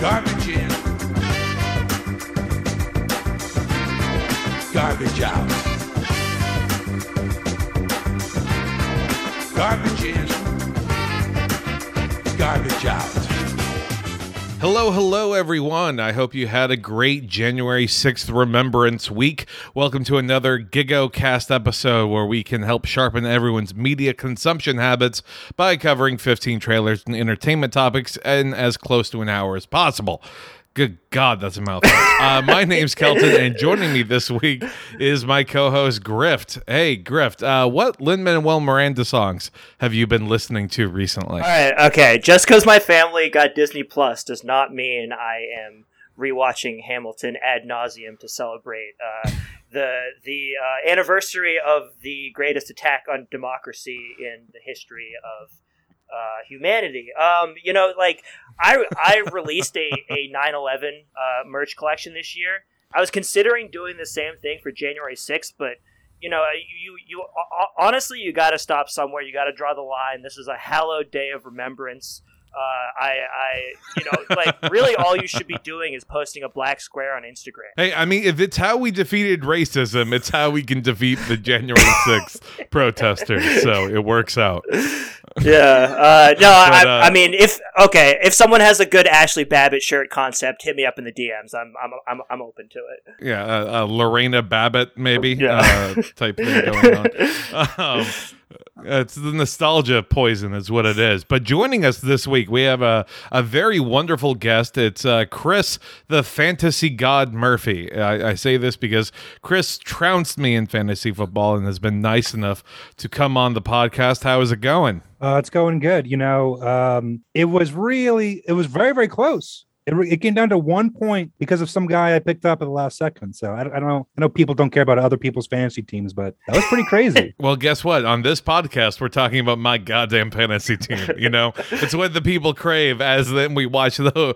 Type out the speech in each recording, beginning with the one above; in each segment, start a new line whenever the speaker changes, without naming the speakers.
Garbage in. Garbage out. Garbage in. Garbage out.
Hello, hello, everyone. I hope you had a great January 6th Remembrance Week. Welcome to another Gigo Cast episode where we can help sharpen everyone's media consumption habits by covering 15 trailers and entertainment topics in as close to an hour as possible. Good God, that's a mouthful. Uh, my name's Kelton, and joining me this week is my co-host Grift. Hey, Grift, uh, what Lin Manuel Miranda songs have you been listening to recently?
All right, okay. Just because my family got Disney Plus does not mean I am rewatching Hamilton ad nauseum to celebrate uh, the the uh, anniversary of the greatest attack on democracy in the history of uh, humanity. Um, you know, like I I released a a 9/11 uh, merch collection this year. I was considering doing the same thing for January 6th, but you know, you you honestly you got to stop somewhere. You got to draw the line. This is a hallowed day of remembrance. Uh, I, I, you know, like really, all you should be doing is posting a black square on Instagram.
Hey, I mean, if it's how we defeated racism, it's how we can defeat the January 6th protesters. So it works out.
Yeah. Uh, no,
But,
I,
uh,
I mean, if okay, if someone has a good Ashli Babbitt shirt concept, hit me up in the DMs. I'm, I'm, I'm, I'm open to it.
Yeah, uh, uh, Lorena Babbitt, maybe
Yeah.
uh, type thing going on. Um, it's the nostalgia poison, is what it is. But joining us this week, we have a, a very wonderful guest. It's uh, Chris, the fantasy god Murphy. I, I say this because Chris trounced me in fantasy football and has been nice enough to come on the podcast. How is it going?
Uh, it's going good. You know, um, it was really, it was very, very close. It, it came down to one point because of some guy I picked up at the last second. So I, don't- I don't know. I know people don't care about other people's fantasy teams, but that was pretty crazy.
Well, guess what? On this podcast, we're talking about my goddamn fantasy team. You know, it's what the people crave. As then we watch the,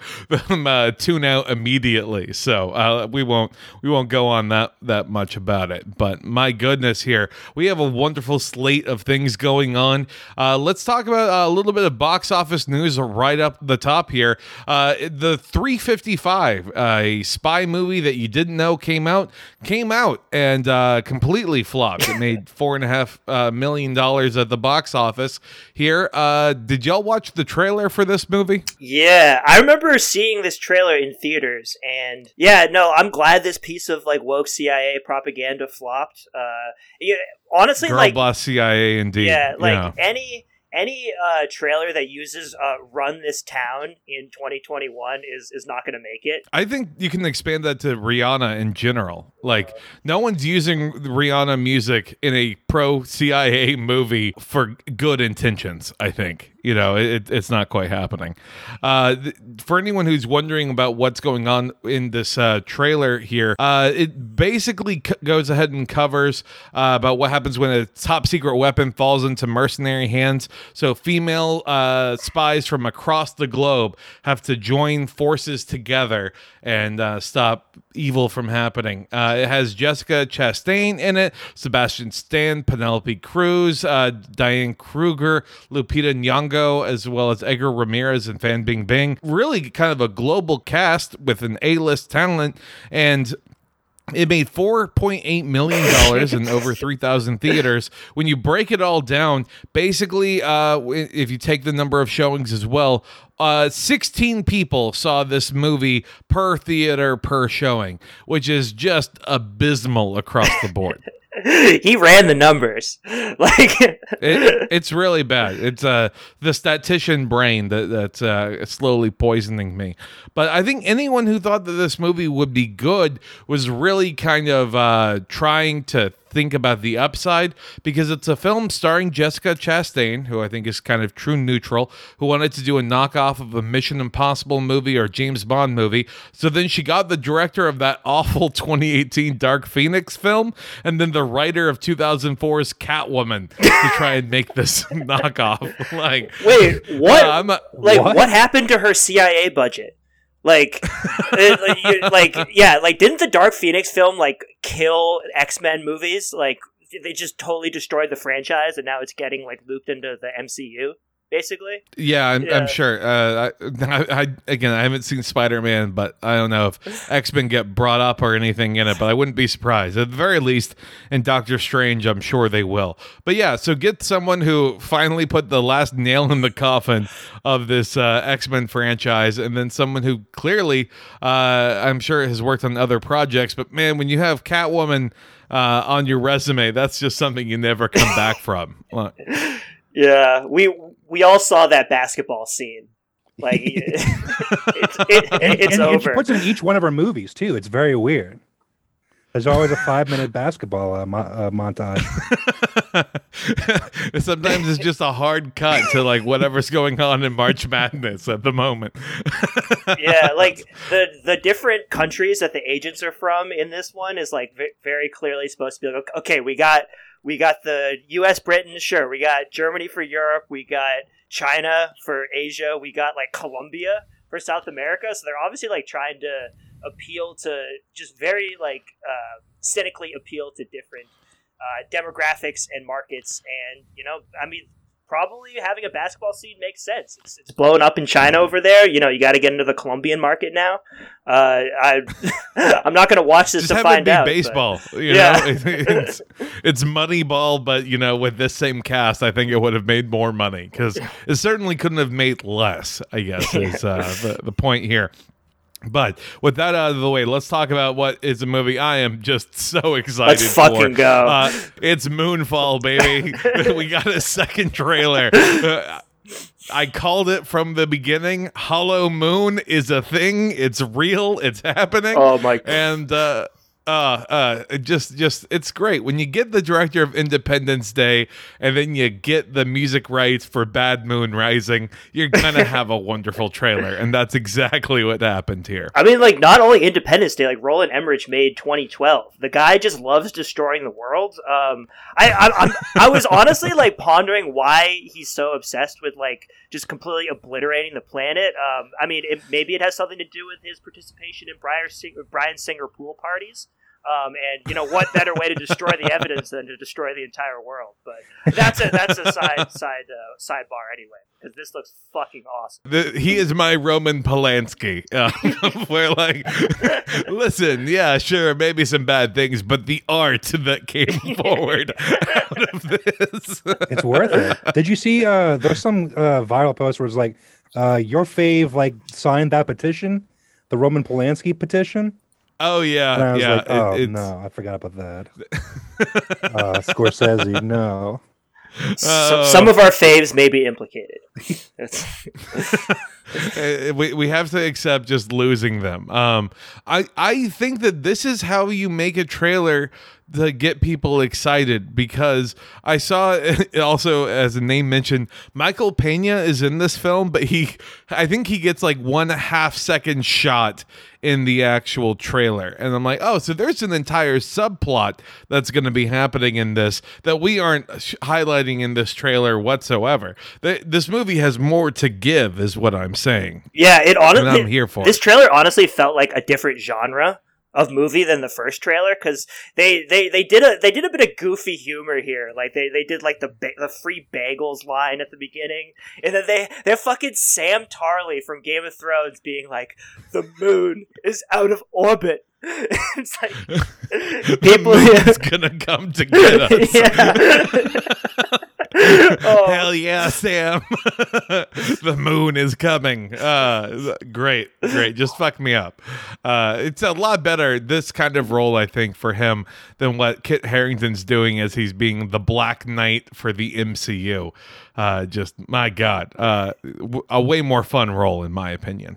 them uh, tune out immediately. So uh, we won't we won't go on that that much about it. But my goodness, here we have a wonderful slate of things going on. Uh, let's talk about uh, a little bit of box office news right up the top here. Uh, the 355, uh, a spy movie that you didn't know came out, came out and uh, completely flopped. It made four and a half uh, million dollars at the box office. Here, uh, did y'all watch the trailer for this movie?
Yeah, I remember seeing this trailer in theaters, and yeah, no, I'm glad this piece of like woke CIA propaganda flopped. Uh, yeah, honestly,
Girl
like
boss CIA, indeed.
yeah, like any any uh, trailer that uses uh, "Run This Town" in 2021 is is not going to make it.
I think you can expand that to Rihanna in general. Like, no one's using Rihanna music in a pro CIA movie for good intentions. I think you know it, it's not quite happening. Uh, for anyone who's wondering about what's going on in this uh, trailer here, uh, it basically c- goes ahead and covers uh, about what happens when a top secret weapon falls into mercenary hands. So female uh, spies from across the globe have to join forces together and uh, stop evil from happening. Uh, it has Jessica Chastain in it, Sebastian Stan, Penelope Cruz, uh, Diane Kruger, Lupita Nyong'o, as well as Edgar Ramirez and Fan Bing Bing. Really, kind of a global cast with an A-list talent and. It made $4.8 million in over 3,000 theaters. When you break it all down, basically, uh, if you take the number of showings as well, uh, 16 people saw this movie per theater per showing, which is just abysmal across the board.
he ran the numbers, like
it, it's really bad. It's uh the statistician brain that that's uh, slowly poisoning me. But I think anyone who thought that this movie would be good was really kind of uh, trying to think about the upside because it's a film starring Jessica Chastain, who I think is kind of true neutral, who wanted to do a knockoff of a Mission Impossible movie or James Bond movie. So then she got the director of that awful 2018 Dark Phoenix film and then the writer of 2004's Catwoman to try and make this knockoff. like,
wait, what?
uh, a-
like
What?
what? happened to her CIA budget? Like, it- like, you- like, yeah, like didn't the Dark Phoenix film like kill X Men movies? Like they just totally destroyed the franchise, and now it's getting like looped into the MCU. Basically.
Yeah, I'm,
Yeah.
I'm sure. Uh, I, I, again, I haven't seen Spider Man, but I don't know if X Men get brought up or anything in it. But I wouldn't be surprised. At the very least, in Doctor Strange, I'm sure they will. But yeah, so get someone who finally put the last nail in the coffin of this uh, X Men franchise, and then someone who clearly, uh, I'm sure, has worked on other projects. But man, when you have Catwoman. Uh, on your resume, that's just something you never come back from.
Yeah, we we all saw that basketball scene. Like it's it,
And,
it's
and, and she puts it in each one of her movies too. It's very weird. There's always a five minute basketball uh, mo- uh, montage.
Sometimes it's just a hard cut to like whatever's going on in March Madness at the moment.
yeah, like the the different countries that the agents are from in this one is like ve- very clearly supposed to be like okay, we got we got the U.S. Britain, sure, we got Germany for Europe, we got China for Asia, we got like Colombia for South America. So they're obviously like trying to appeal to just very like uh, cynically appeal to different uh, demographics and markets. And you know, I mean, probably having a basketball scene makes sense. It's, it's blowing up in China over there. You know, you got to get into the Colombian market now. Uh, I I'm not going to watch this
Just
to find out. but-
baseball. You
Yeah.
know, it's it's Moneyball, but you know, with this same cast, I think it would have made more money because it certainly couldn't have made less. I guess is uh, the the point here. But with that out of the way, let's talk about what is a movie I am just so excited
Let's fucking go.
Uh, it's Moonfall, baby. we got a second trailer. Uh, I called it from the beginning. Hollow Moon is a thing. It's real. It's happening.
oh my
And uh uh uh just just it's great when you get the director of Independence Day and then you get the music rights for Bad Moon Rising, you're gonna have a wonderful trailer, and that's exactly what happened here.
I mean, like not only Independence Day, like Roland Emmerich made 2012. The guy just loves destroying the world. Um, I, I, I'm, I was honestly like pondering why he's so obsessed with like just completely obliterating the planet. Um, I mean, it, maybe it has something to do with his participation in Bryan Singer, Bryan Singer pool parties. Um, and you know what better way to destroy the evidence than to destroy the entire world? But that's a that's a side side uh, sidebar anyway, because this looks fucking awesome.
The, he is my Roman Polanski. Uh, where like, listen, yeah, sure, maybe some bad things, but the art that came forward out of this.
It's worth it. Did you see? Uh, there's some uh, viral post where it's like, uh, your fave like signed that petition, the Roman Polanski petition.
Oh yeah,
And I was
yeah.
like, oh
it-
no, I forgot about that. uh, Scorsese, no.
So,
Oh.
some of our faves may be implicated.
Uh, we, we have to accept just losing them. Um, I I think that this is how you make a trailer to get people excited because I saw also as a name mentioned Michael Pena is in this film, but he I think he gets like one half second shot in the actual trailer, and I'm like, oh, so there's an entire subplot that's going to be happening in this that we aren't highlighting in this trailer whatsoever. Th- this movie has more to give, is what I'm saying.
yeah, it
And I'm here for
this trailer honestly felt like a different genre of movie than the first trailer because they, they they did a they did a bit of goofy humor here. Like they, they did like the ba- the free bagels line at the beginning. And then they they're fucking Sam Tarly from Game of Thrones being like the moon is out of orbit. It's like
the
people
moon's gonna come to get us.
Oh,
Hell yeah, Sam! the moon is coming. Uh, great, great. Just fuck me up. Uh, it's a lot better this kind of role, I think, for him than what Kit Harington's doing as he's being the Black Knight for the MCU. Uh, just my God, uh, w- a way more fun role in my opinion.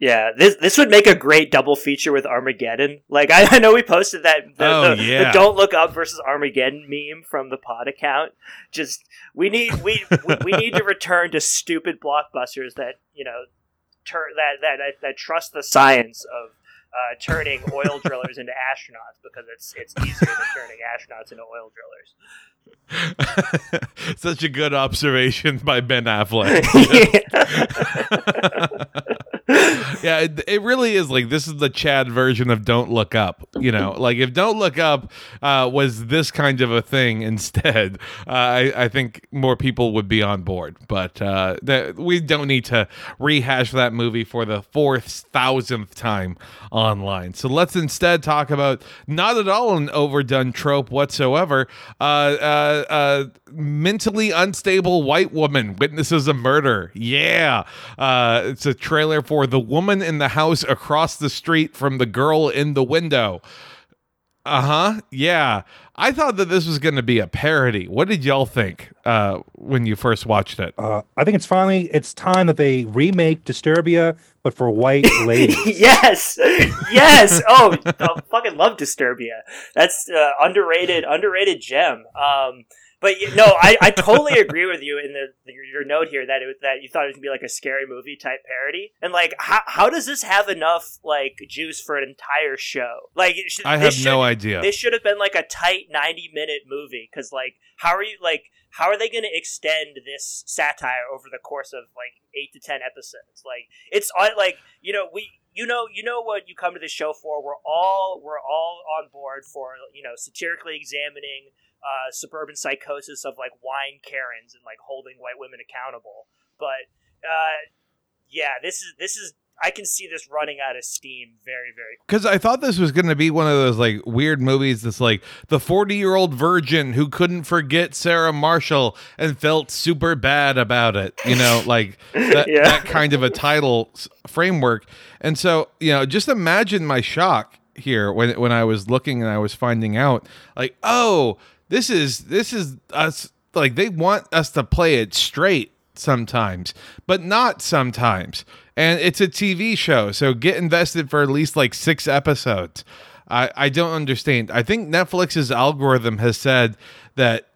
Yeah, this this would make a great double feature with Armageddon. Like I, I know we posted that the,
Oh,
the, the
yeah.
Don't Look Up versus Armageddon meme from the pod account. Just we need we we, we need to return to stupid blockbusters that you know tur- that, that that that trust the science of uh, turning oil drillers into astronauts because it's it's easier than turning astronauts into oil drillers.
Such a good observation by Ben Affleck. yeah, it, it, really is like this is the Chad version of Don't Look Up. You know, like if Don't Look Up uh, was this kind of a thing instead, uh, I, I, think more people would be on board. But uh, that we don't need to rehash that movie for the fourth thousandth time online. So let's instead talk about not at all an overdone trope whatsoever. Uh, uh, uh, mentally unstable white woman witnesses a murder. Yeah, it's a trailer for The Woman in the House Across the Street from the Girl in the Window. Uh huh. Yeah. I thought that this was going to be a parody. What did y'all think uh, when you first watched it?
Uh, I think it's finally it's time that they remake Disturbia, but for white ladies.
yes, yes. Oh, I fucking love Disturbia. That's uh, underrated, underrated gem. Um, but no, I, I totally agree with you in the your note here that it, that you thought it was gonna be like a scary movie type parody, and like how how does this have enough like juice for an entire show? Like
should, I have
should,
no idea.
This should have been like a tight ninety minute movie because like how are you like how are they going to extend this satire over the course of like eight to ten episodes? Like it's like you know we you know you know what you come to this show for. We're all we're all on board for you know satirically examining uh, suburban psychosis of like wine Karens and like holding white women accountable. But uh, yeah, this is this is I can see this running out of steam very, very
Because I thought this was going to be one of those like weird movies that's like the 40 year old virgin who couldn't forget Sarah Marshall and felt super bad about it. You know, like that, yeah. that kind of a title framework. And so, you know, just imagine my shock here when when I was looking and I was finding out like, oh, this is this is us like they want us to play it straight sometimes, but not sometimes. And it's a TV show, so get invested for at least like six episodes. I, I don't understand. I think Netflix's algorithm has said that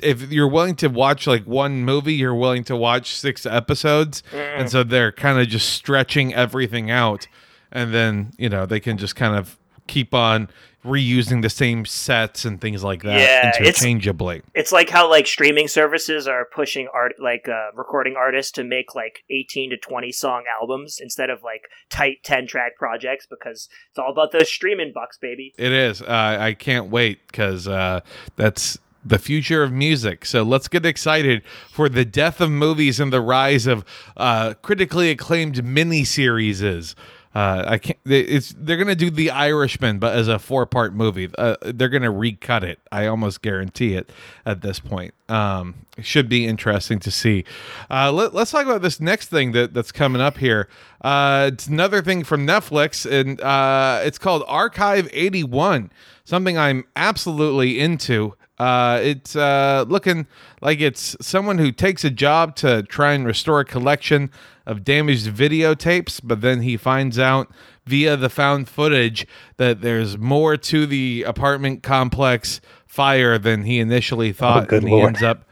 if you're willing to watch like one movie, you're willing to watch six episodes. Mm. And so they're kind of just stretching everything out. And then, you know, they can just kind of keep on reusing the same sets and things like that yeah, interchangeably.
It's, it's like how like streaming services are pushing art like uh, recording artists to make like 18 to 20 song albums instead of like tight 10 track projects because it's all about those streaming bucks, baby.
It is. Uh, I can't wait because uh, that's the future of music. So let's get excited for the death of movies and the rise of uh, critically acclaimed mini series. Uh, I can't. It's they're gonna do The Irishman, but as a four part movie. Uh, they're gonna recut it. I almost guarantee it at this point. Um, it should be interesting to see. Uh, let, us talk about this next thing that, that's coming up here. Uh, it's another thing from Netflix, and uh, it's called Archive eighty one. Something I'm absolutely into. Uh, it's uh, looking like it's someone who takes a job to try and restore a collection of damaged videotapes, but then he finds out via the found footage that there's more to the apartment complex fire than he initially thought,
oh,
and he ends up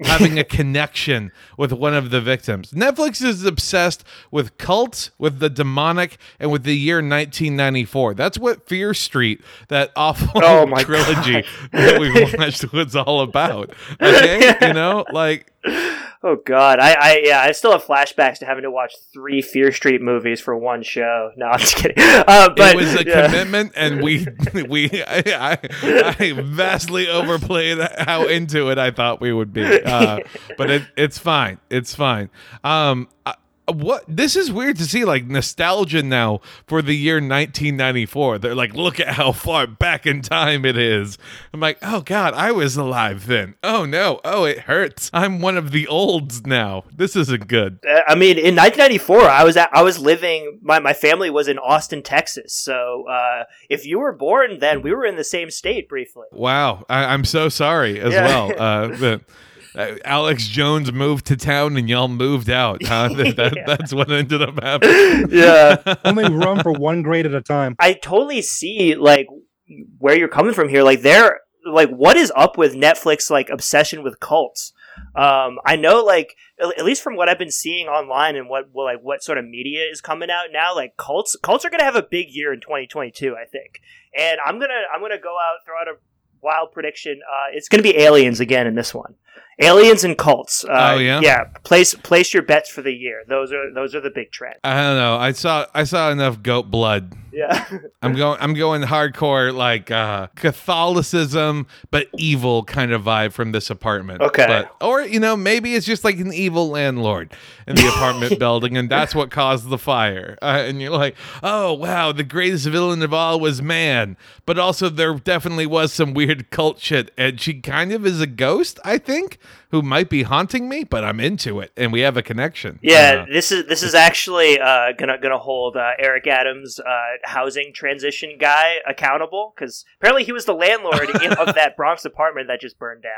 having a connection with one of the victims. Netflix is obsessed with cults, with the demonic, and with the year 1994. That's what Fear Street, that awful oh trilogy that we watched, was all about. Okay, you know, like
Oh God, I, I yeah, I still have flashbacks to having to watch three Fear Street movies for one show. No, I'm just kidding. Uh, but,
it was a yeah. commitment, and we we I, I, I, vastly overplayed how into it I thought we would be. Uh, but it, it's fine. It's fine. Um, what this is weird to see like nostalgia now for the year 1994 they're like look at how far back in time it is. I'm like oh god i was alive then. Oh no. Oh it hurts. I'm one of the olds now. This isn't good.
Uh, i mean in 1994 i was at, i was living my, my family was in austin texas. So uh, if you were born then we were in the same state briefly.
Wow. I, am so sorry as yeah. well uh, uh, Alex Jones moved to town and y'all moved out. Huh? that, yeah. That's what ended up happening.
Yeah.
Only run for one grade at a time.
I totally see like where you're coming from here. Like they're like what is up with Netflix like obsession with cults? Um, I know like at least from what I've been seeing online and what well, like what sort of media is coming out now, like cults cults are gonna have a big year in 2022, I think. And I'm gonna I'm gonna go out throw out a wild prediction. Uh, it's going to be aliens again in this one. Aliens and cults. Uh,
Oh, yeah?
yeah. Place place your bets for the year. Those are those are the big trends.
I don't know. I saw I saw enough goat blood.
Yeah,
I'm going I'm going hardcore like uh Catholicism but evil kind of vibe from this apartment.
Okay.
But or you know, maybe it's just like an evil landlord in the apartment building and that's what caused the fire. Uh, and you're like, "Oh, wow, the greatest villain of all was man." But also there definitely was some weird cult shit and she kind of is a ghost, I think, who might be haunting me, but I'm into it and we have a connection.
yeah.
Uh,
This is this is actually uh, gonna gonna hold uh, Eric Adams, uh, housing transition guy, accountable because apparently he was the landlord in, of that Bronx apartment that just burned down.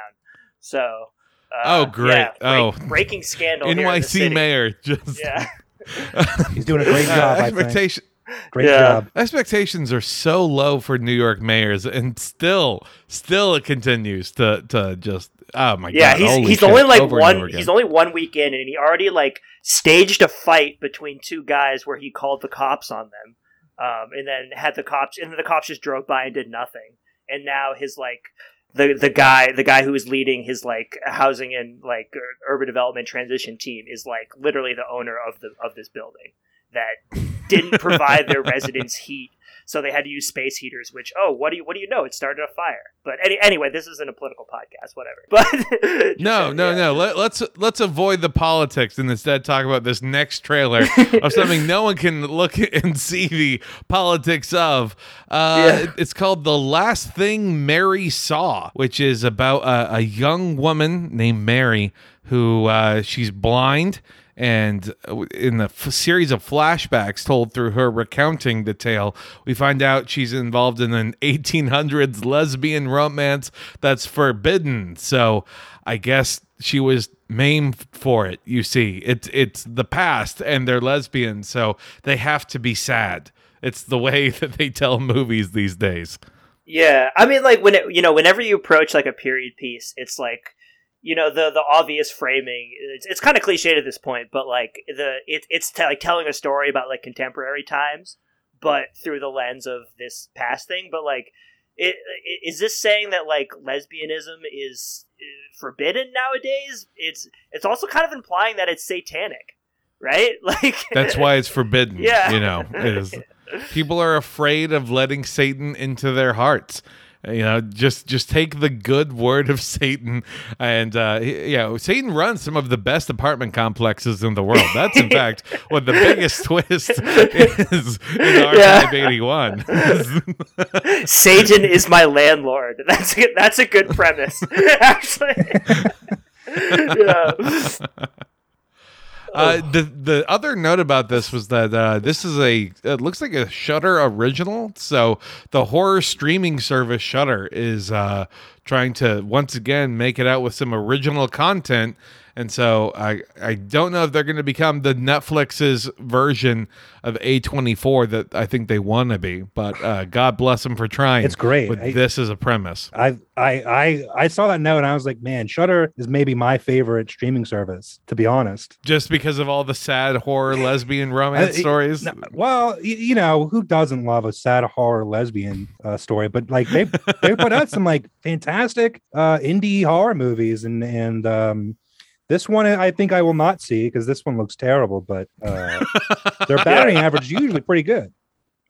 So. Uh,
Oh, great.
yeah, break-
Oh.
breaking scandal. here in the
NYC
city.
mayor just
Yeah.
He's doing a great
Uh,
job. I think.
expectation
Great
Yeah.
job.
expectations are so low for New York mayors, and still, still it continues to to just oh my
Yeah,
god! Yeah,
he's
he's
only like
over and over
one. He's only one week in, and he already like staged a fight between two guys where he called the cops on them, um, and then had the cops, and then the cops just drove by and did nothing. And now his like the the guy the guy who is leading his like housing and like urban development transition team is like literally the owner of the of this building that didn't provide their residents heat so they had to use space heaters which oh what do you what do you know it started a fire but any, anyway this isn't a political podcast whatever but
no, no,
yeah.
no. Let, let's let's avoid the politics and instead talk about this next trailer of something no one can look and see the politics of. Uh,
Yeah.
It's called "The Last Thing Mary Saw," which is about a, a young woman named Mary who uh, she's blind. And uh, in the f- series of flashbacks told through her recounting the tale, we find out she's involved in an 1800s lesbian romance that's forbidden. So I guess she was maimed for it. You see, it's it's the past, and they're lesbians, so they have to be sad. It's the way that they tell movies these days.
Yeah, I mean, like when it, you know, whenever you approach like a period piece, it's like, you know, the the obvious framing. It's, it's kind of cliched at this point, but like the it, it's t- like telling a story about like contemporary times, but through the lens of this past thing. But like, it, i- is this saying that like lesbianism is uh, forbidden nowadays? It's it's also kind of implying that it's satanic, right? Like
That's why it's forbidden.
Yeah.
you know, it is. People are afraid of letting Satan into their hearts. You know, just just take the good word of Satan, and uh, you know, Satan runs some of the best apartment complexes in the world. That's in fact what the biggest twist is in Archive eighty one.
Satan is my landlord. That's a, that's a good premise, actually. yeah.
Uh, the the other note about this was that uh, this is a it looks like a Shudder original. So the horror streaming service Shudder is uh, trying to once again make it out with some original content. And so I I don't know if they're going to become the Netflix's version of A24 that I think they want to be, but uh, God bless them for trying.
It's great.
With
I-
this as a premise.
I, I I I saw that note and I was like, man, Shudder is maybe my favorite streaming service, to be honest.
Just because of all the sad horror lesbian romance
Uh,
stories.
No, well, y- you know, who doesn't love a sad horror lesbian uh, story? But like they they put out some like fantastic uh, indie horror movies, and and um, this one I think I will not see because this one looks terrible. But uh, their batting average is usually pretty good.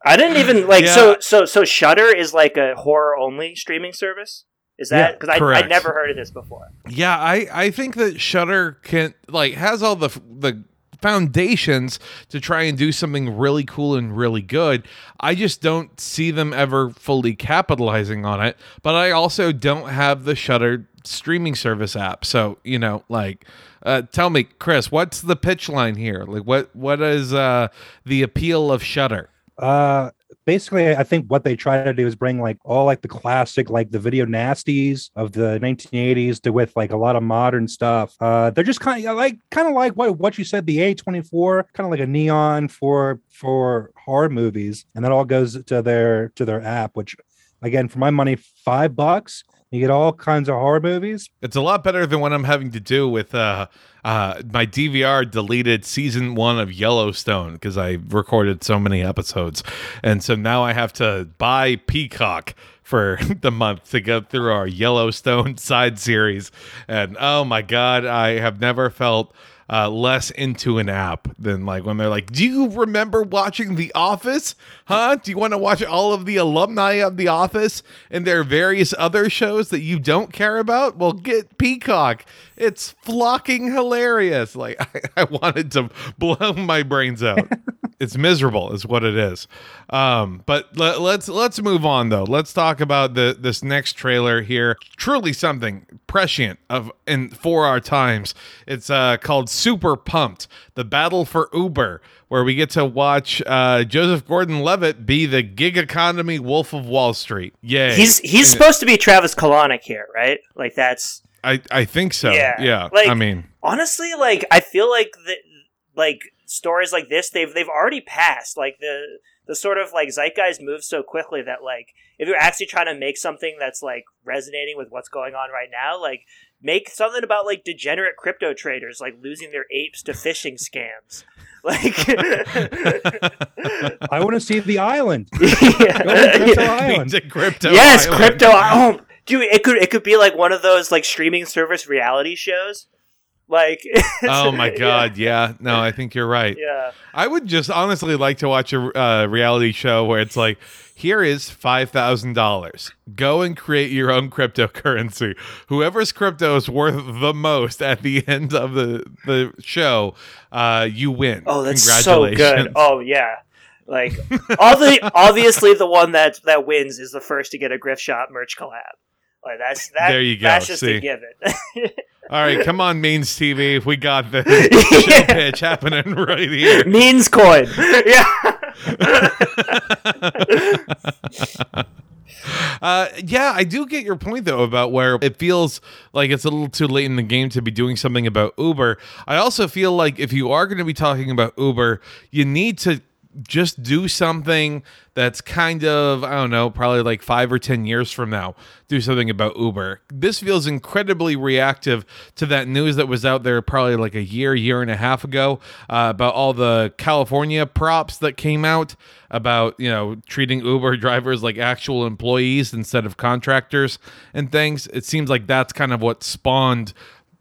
I didn't even like
Yeah.
so so so Shudder is like a horror only streaming service. Is that
Yeah,
because I. I'd never heard of this before?
Yeah, I I think that Shudder can like has all the the foundations to try and do something really cool and really good. I just don't see them ever fully capitalizing on it, but I also don't have the Shudder streaming service app. So, you know, like uh, tell me, Chris, what's the pitch line here? Like what what is uh the appeal of Shudder?
Uh, basically, I think what they try to do is bring like all like the classic, like the video nasties of the 1980s to with like a lot of modern stuff. Uh, they're just kind of like kind of like what what you said, the A24, kind of like a neon for for horror movies, and that all goes to their to their app, which again, for my money, five bucks. You get all kinds of horror movies.
It's a lot better than what I'm having to do with uh, uh, my DVR deleted season one of Yellowstone because I recorded so many episodes, and so now I have to buy Peacock for the month to go through our Yellowstone side series. And oh my God, I have never felt uh, less into an app than like when they're like, "Do you remember watching The Office? Huh? Do you want to watch all of the alumni of The Office and their various other shows that you don't care about? Well, get Peacock. It's flocking hilarious. Like I, I wanted to blow my brains out. it's miserable, is what it is. Um, but let, let's let's move on though. Let's talk about the this next trailer here. Truly something prescient of in for our times. It's uh, called Super Pumped: The Battle for Uber, where we get to watch uh, Joseph Gordon-Levitt be the gig economy Wolf of Wall Street. Yeah,
He's he's
And
supposed to be Travis Kalanick here, right? Like that's
I I think so.
Yeah,
Yeah.
like-
I mean,
honestly like I feel like the like stories like this they've they've already passed. Like the the sort of like zeitgeist moves so quickly that like if you're actually trying to make something that's like resonating with what's going on right now, like make something about like degenerate crypto traders like losing their apes to phishing scams. Like
I want to see the island.
Yeah.
Crypto Island.
crypto.
yes,
island.
crypto. Oh, dude, it could it could be like one of those like streaming service reality shows. Like,
Oh my god, yeah. No, I think you're right.
yeah,
I would just honestly like to watch a uh, reality show where it's like, here is five thousand dollars. Go and create your own cryptocurrency. Whoever's crypto is worth the most at the end of the the show, uh, you win.
Oh, that's so good. Oh yeah, like all the obviously the one that that wins is the first to get a Grift Shop merch collab. Like that's that.
There you go,
That's just
see.
a given.
All right, come on, Means TV. We got the show pitch happening right here.
Means coin. Yeah.
Uh, yeah, I do get your point though about where it feels like it's a little too late in the game to be doing something about Uber. I also feel like if you are going to be talking about Uber, you need to just do something that's kind of I don't know, probably like 5 or 10 years from now, do something about Uber. This feels incredibly reactive to that news that was out there probably like a year, year and a half ago uh, about all the California props that came out about, you know, treating Uber drivers like actual employees instead of contractors and things. It seems like that's kind of what spawned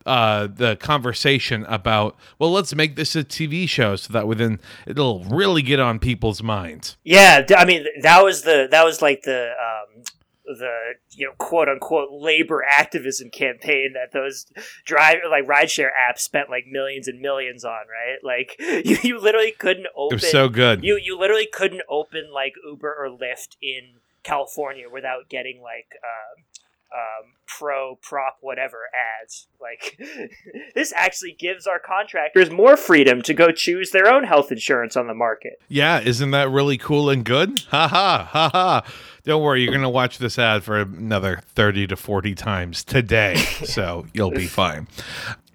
uh, the conversation about well let's make this a tv show so that within it'll really get on people's minds
Yeah, I mean that was the that was like the um, the you know quote unquote labor activism campaign that those drive like rideshare apps spent like millions and millions on, right? Like you, you literally couldn't
it
open
was so good
you you literally couldn't open like Uber or Lyft in California without getting like um, um, pro prop whatever ads. Like this actually gives our contractors more freedom to go choose their own health insurance on the market.
yeah isn't that really cool and good ha ha ha ha don't worry you're gonna watch this ad for another 30 to 40 times today so you'll be fine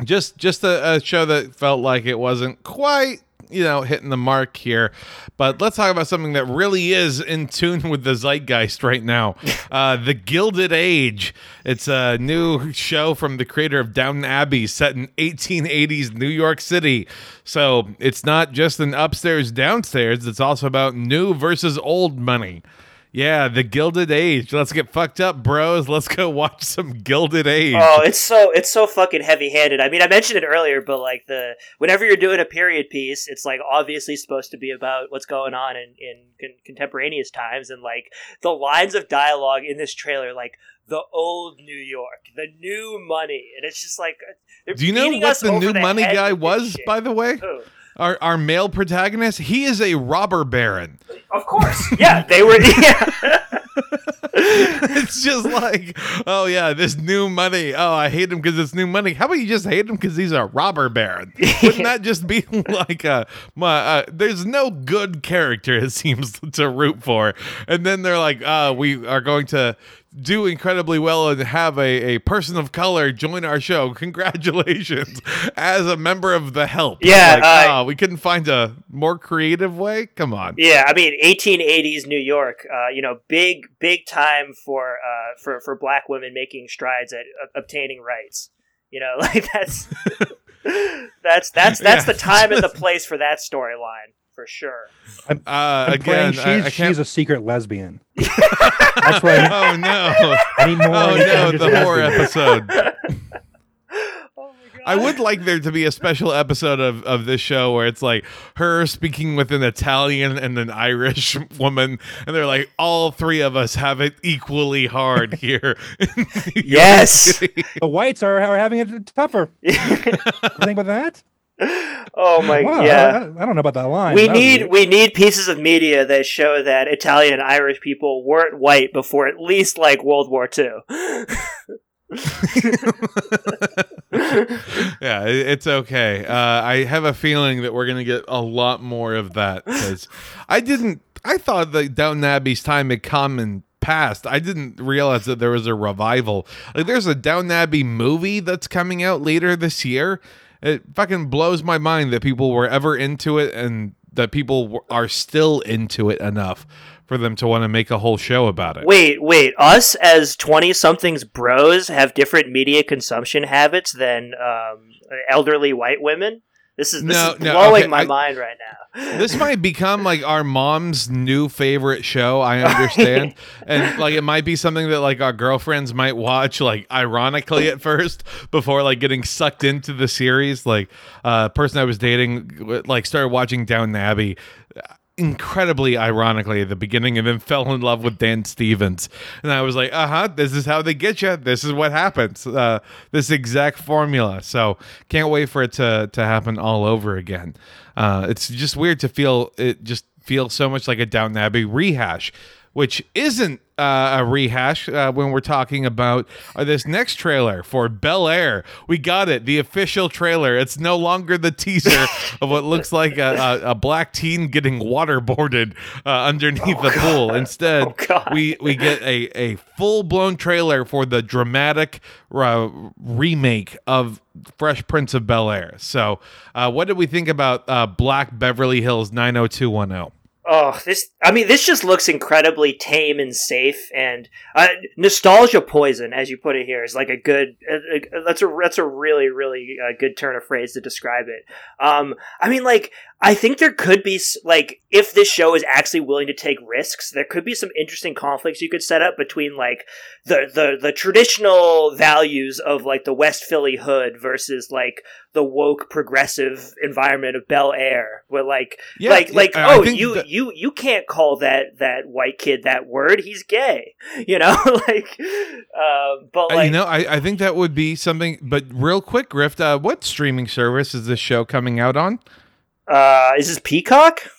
just just a, a show that felt like it wasn't quite you know hitting the mark here. But let's talk about something that really is in tune with the zeitgeist right now. Uh, the gilded age. It's a new show from the creator of downton abbey set in 1880s new york city. So it's not just an upstairs downstairs. It's also about new versus old money yeah, the Gilded Age. Let's get fucked up, bros. Let's go watch some Gilded Age.
Oh, it's so it's so fucking heavy handed. I mean, I mentioned it earlier, but like the whenever you're doing a period piece, it's like obviously supposed to be about what's going on in in con- contemporaneous times, and like the lines of dialogue in this trailer, like the old New York, the new money, and it's just like uh,
Do you know what the new money guy was, by the way?
Who?
Our, our male protagonist? He is a robber baron.
Of course, yeah, they were. Yeah.
it's just like, oh, yeah, this new money. Oh, I hate him because it's new money. How about you just hate him because he's a robber baron? Wouldn't that just be like a, my, uh, there's no good character, it seems, to root for. And then they're like, uh, we are going to do incredibly well and have a, a person of color join our show. Congratulations as a member of the help.
Yeah,
Like,
uh,
oh, we couldn't find a more creative way. Come on.
Yeah, I mean, 1880s New York. Uh, you know, big big time for uh, for for black women making strides at uh, obtaining rights. You know, like that's that's that's that's
Yeah.
the time and the place for that storyline. For sure.
Uh,
I'm
again,
she's,
I, I can't.
she's a secret lesbian. That's what I
oh no!
I need more.
Oh no! The horror episode.
Oh my god.
I would like there to be a special episode of, of this show where it's like her speaking with an Italian and an Irish woman, and they're like, all three of us have it equally hard here.
Yes.
The whites are, are having it tougher. Think about that?
Oh my
Wow, I-
yeah.
I, I don't know about that line.
We
That
need we need pieces of media that show that Italian and Irish people weren't white before at least like World War II.
yeah, it's okay. Uh, I have a feeling that we're gonna get a lot more of that because I didn't. I thought that Downton Abbey's time had come and passed. I didn't realize that there was a revival. Like, there's a Downton Abbey movie that's coming out later this year. It fucking blows my mind that people were ever into it and that people are still into it enough for them to want to make a whole show about it.
Wait, wait. Us as twenty somethings bros have different media consumption habits than um, elderly white women. This is this
No,
is
no,
blowing
okay,
my
I-
mind right now.
this might become like our mom's new favorite show i understand and like it might be something that like our girlfriends might watch like ironically at first before like getting sucked into the series like uh person i was dating like started watching down abbey incredibly ironically at the beginning and then fell in love with Dan Stevens. And I was like, uh-huh, this is how they get you. This is what happens. Uh, this exact formula. So can't wait for it to to happen all over again. Uh, it's just weird to feel it just feels so much like a Downton Abbey rehash, which isn't uh, a rehash uh, when we're talking about uh, this next trailer for Bel Air. We got it, the official trailer. It's no longer the teaser of what looks like a, a, a black teen getting waterboarded uh, underneath the pool. Instead,
Oh,
we we get a, a full blown trailer for the dramatic uh, remake of Fresh Prince of Bel Air. So, uh, what did we think about uh, Black Beverly Hills 90210?
Oh, this! I mean, this just looks incredibly tame and safe, and uh, nostalgia poison, as you put it here, is like a good. Uh, uh, that's a that's a really really uh, good turn of phrase to describe it. Um, I mean, like I think there could be like if this show is actually willing to take risks, there could be some interesting conflicts you could set up between like the the the traditional values of like the West Philly hood versus like the woke progressive environment of Bel Air, where like
Yeah,
like like
I- I
oh you
that-
you you can't call that that white kid that word he's gay you know like uh, but like
you know, I, I think that would be something. But real quick, Grift, uh, what streaming service is this show coming out on?
uh is this peacock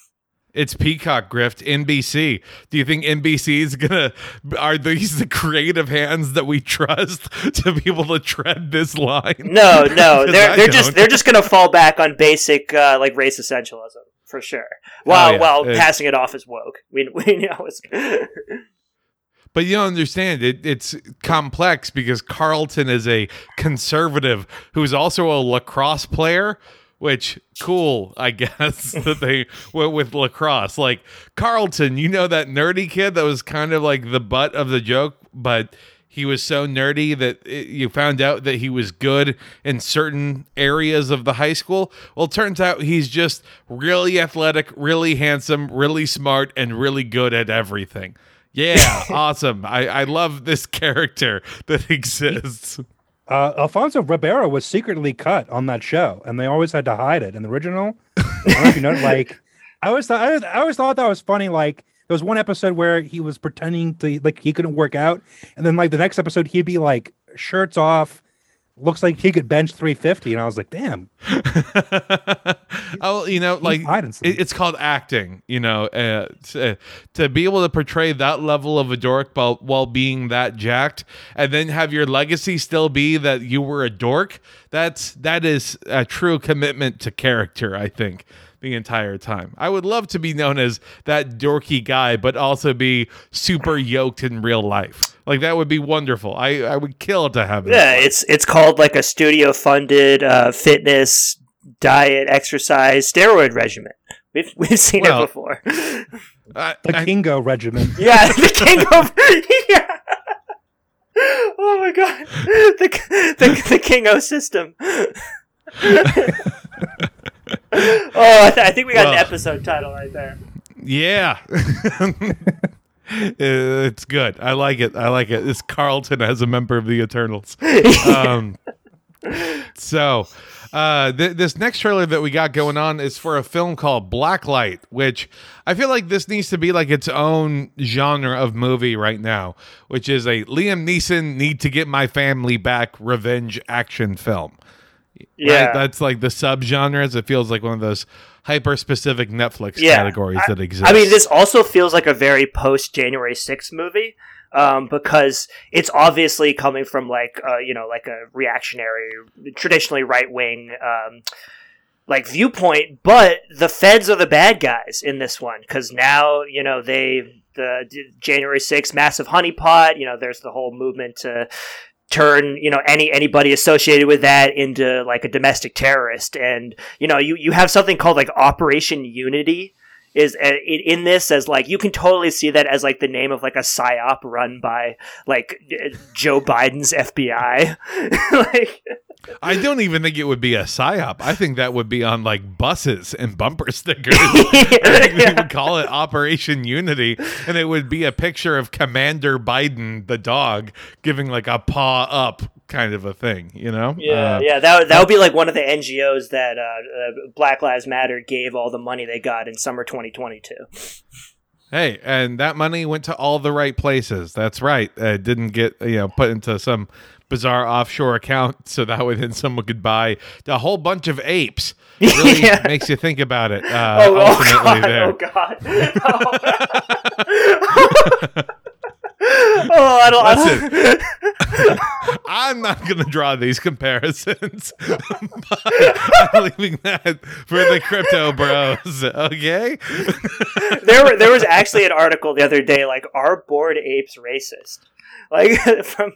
It's Peacock Grift, NBC. Do you think NBC is gonna? Are these the creative hands that we trust to be able to tread this line?
no no, they're they're just they're just gonna fall back on basic uh, like race essentialism for sure oh, while
Oh, yeah.
while
It's-
passing it off as woke we, we know it's
But you don't understand it. It's complex because Carlton is a conservative who's also a lacrosse player. Which cool, I guess that they went with lacrosse. Like Carlton, you know that nerdy kid that was kind of like the butt of the joke, but he was so nerdy that it, you found out that he was good in certain areas of the high school. Well, it turns out he's just really athletic, really handsome, really smart, and really good at everything. Yeah, awesome. I, I love this character that exists.
Uh, Alfonso Ribeiro was secretly cut on that show, and they always had to hide it. In the original, I don't know if you know, like I always thought, I always, I always thought that was funny. Like there was one episode where he was pretending to like he couldn't work out, and then like the next episode he'd be like shirts off, looks like he could bench 350, and I was like, damn,
oh, you know, like it, it's called acting. You know, uh, to, to be able to portray that level of a dork while while being that jacked, and then have your legacy still be that you were a dork. That's that is a true commitment to character. I think the entire time. I would love to be known as that dorky guy, but also be super yoked in real life. Like that would be wonderful. I I would kill to have. that.
yeah it's it's called like a studio funded uh, fitness diet exercise steroid regimen we've we've seen
Well,
it before
I-
the
I-
Kingo regiment.
Yeah, the Kingo. of yeah. Oh my god, the the, the Kingo system. oh, I, th- I think we got an episode title right there.
Yeah. it's good. I like it. I like it. It's Carlton as a member of the Eternals. Um, so, uh, th- this next trailer that we got going on is for a film called Blacklight, which I feel like this needs to be like its own genre of movie right now, which is a Liam Neeson need to get my family back revenge action film.
Yeah.
Right? That's like the subgenres. It feels like one of those hyper specific Netflix
Yeah.
categories
I-
that exist.
I mean, this also feels like a very post January 6th movie um, because it's obviously coming from like uh, you know like a reactionary, traditionally right wing um, like viewpoint, but the feds are the bad guys in this one because now you know they the January 6th massive honeypot. You know, there's the whole movement to turn you know any anybody associated with that into like a domestic terrorist. And you know you you have something called like operation unity is uh, in, this as like you can totally see that as like the name of like a psyop run by like uh, Joe Biden's FBI like
I don't even think it would be a psyop. I think that would be on like buses and bumper stickers. Think we would call it Operation Unity, and it would be a picture of Commander Biden, the dog, giving like a paw up kind of a thing. You know?
Yeah,
Uh,
yeah, that would, that would be like one of the NGOs that uh, uh, Black Lives Matter gave all the money they got in summer 2022.
Hey, and that money went to all the right places. That's right. It didn't get you know put into some bizarre offshore account, so that way then someone could buy a whole bunch of apes. It Really
Yeah.
makes you think about it. Uh,
oh, oh god!
there.
Oh god! oh, I don't. I don't
I'm not going to draw these comparisons. but I'm leaving that for the crypto bros. Okay.
there, were, there was actually an article the other day, like, "Are bored apes racist?" Like from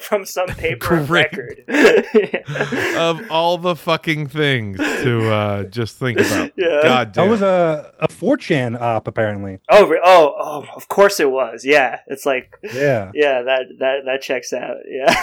from some paper of
Great.
record.
of all the fucking things to uh, just think about.
Yeah.
God
That was a a 4chan op apparently.
oh, re- oh, oh! Of course it was. Yeah, it's like,
Yeah.
yeah, that that that checks out. Yeah.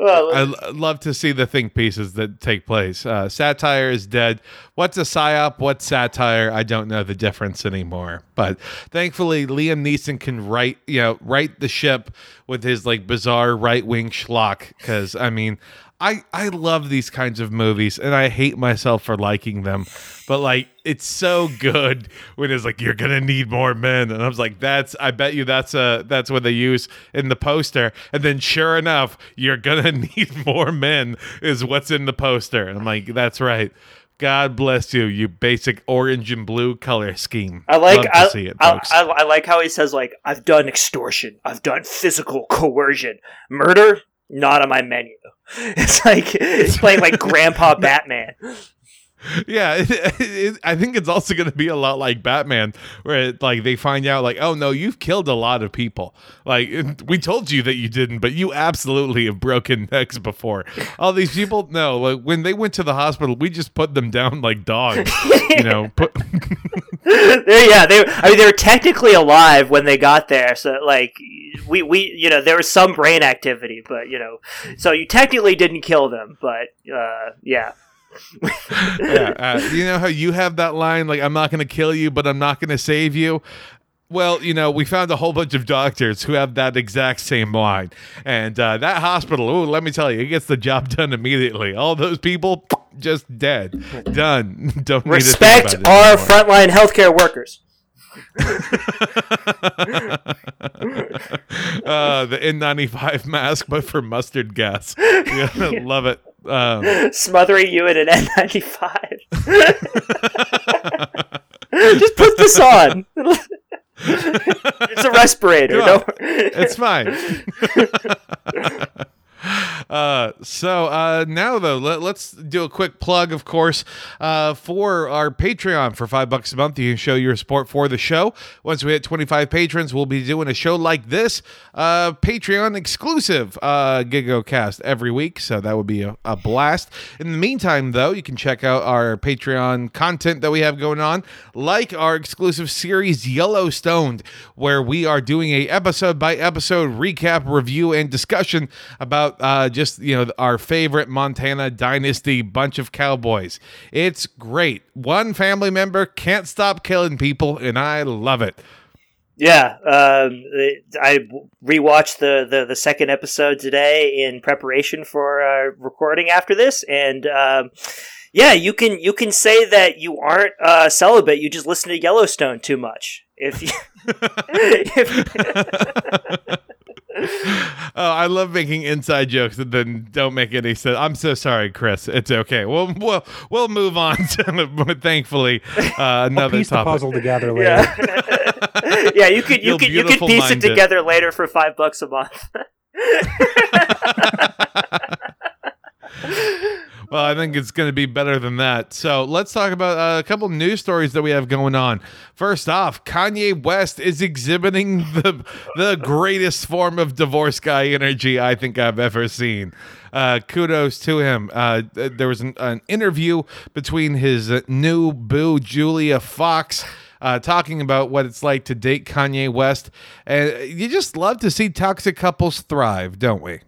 Well,
I love to see the think pieces that take place. Uh, satire is dead. What's a psyop? What's satire? I don't know the difference anymore. But thankfully, Liam Neeson can write, you know, right the ship with his like bizarre right wing schlock. Because I mean, I I love these kinds of movies, and I hate myself for liking them. But like, it's so good when it's like you're gonna need more men, and I was like, that's I bet you that's uh that's what they use in the poster, and then sure enough, you're gonna need more men is what's in the poster, and I'm like, that's right. God bless you, you basic orange and blue color scheme.
I like I,
see it,
I. I, I like how he says like I've done extortion, I've done physical coercion, murder not on my menu. It's like it's playing like Grandpa Batman.
Yeah, it, it, I think it's also going to be a lot like Batman, where it, like they find out like, oh no, you've killed a lot of people. Like we told you that you didn't, but you absolutely have broken necks before. All these people, no, like when they went to the hospital, we just put them down like dogs. you know, put
yeah, they. I mean, they were technically alive when they got there. So, like, we, we, you know, there was some brain activity, but you know, so you technically didn't kill them, but uh, yeah,
yeah, uh, you know how you have that line like, I'm not going to kill you, but I'm not going to save you. Well, you know, we found a whole bunch of doctors who have that exact same line. And uh, that hospital, oh, let me tell you, it gets the job done immediately. All those people just dead. Done. Don't
respect our
anymore.
frontline healthcare workers.
uh, the N95 mask, but for mustard gas. Yeah, love it. Um,
smothering you in an N95. Just put this on. it's a respirator. No,
it's fine. Uh, so uh, now though, let, us do a quick plug, of course, uh, for our Patreon for five bucks a month. You can show your support for the show. Once we hit twenty five patrons, we'll be doing a show like this, uh, Patreon exclusive uh, GigoCast every week. So that would be a, a blast. In the meantime, though, you can check out our Patreon content that we have going on, like our exclusive series Yellowstoned, where we are doing a episode by episode recap, review, and discussion about uh, just you know our favorite Montana dynasty bunch of cowboys. It's great. One family member can't stop killing people, and I love it.
Yeah, um, I rewatched the, the, the second episode today in preparation for uh, recording after this, and um, yeah, you can you can say that you aren't uh, celibate. You just listen to Yellowstone too much. If you,
if oh, I love making inside jokes that then don't make any sense. I'm so sorry, Chris. It's okay. We'll we'll we'll move on to thankfully uh, another
piece
topic.
the puzzle together later.
Yeah, yeah you could you
You'll
could you could piece it
mind it.
together later for five bucks a month.
Well, I think it's going to be better than that. So let's talk about uh, a couple news stories that we have going on. First off, Kanye West is exhibiting the the greatest form of divorce guy energy I think I've ever seen. Uh, kudos to him. Uh, there was an, an interview between his new boo Julia Fox. Uh, talking about what it's like to date Kanye West, and you just love to see toxic couples thrive, don't we?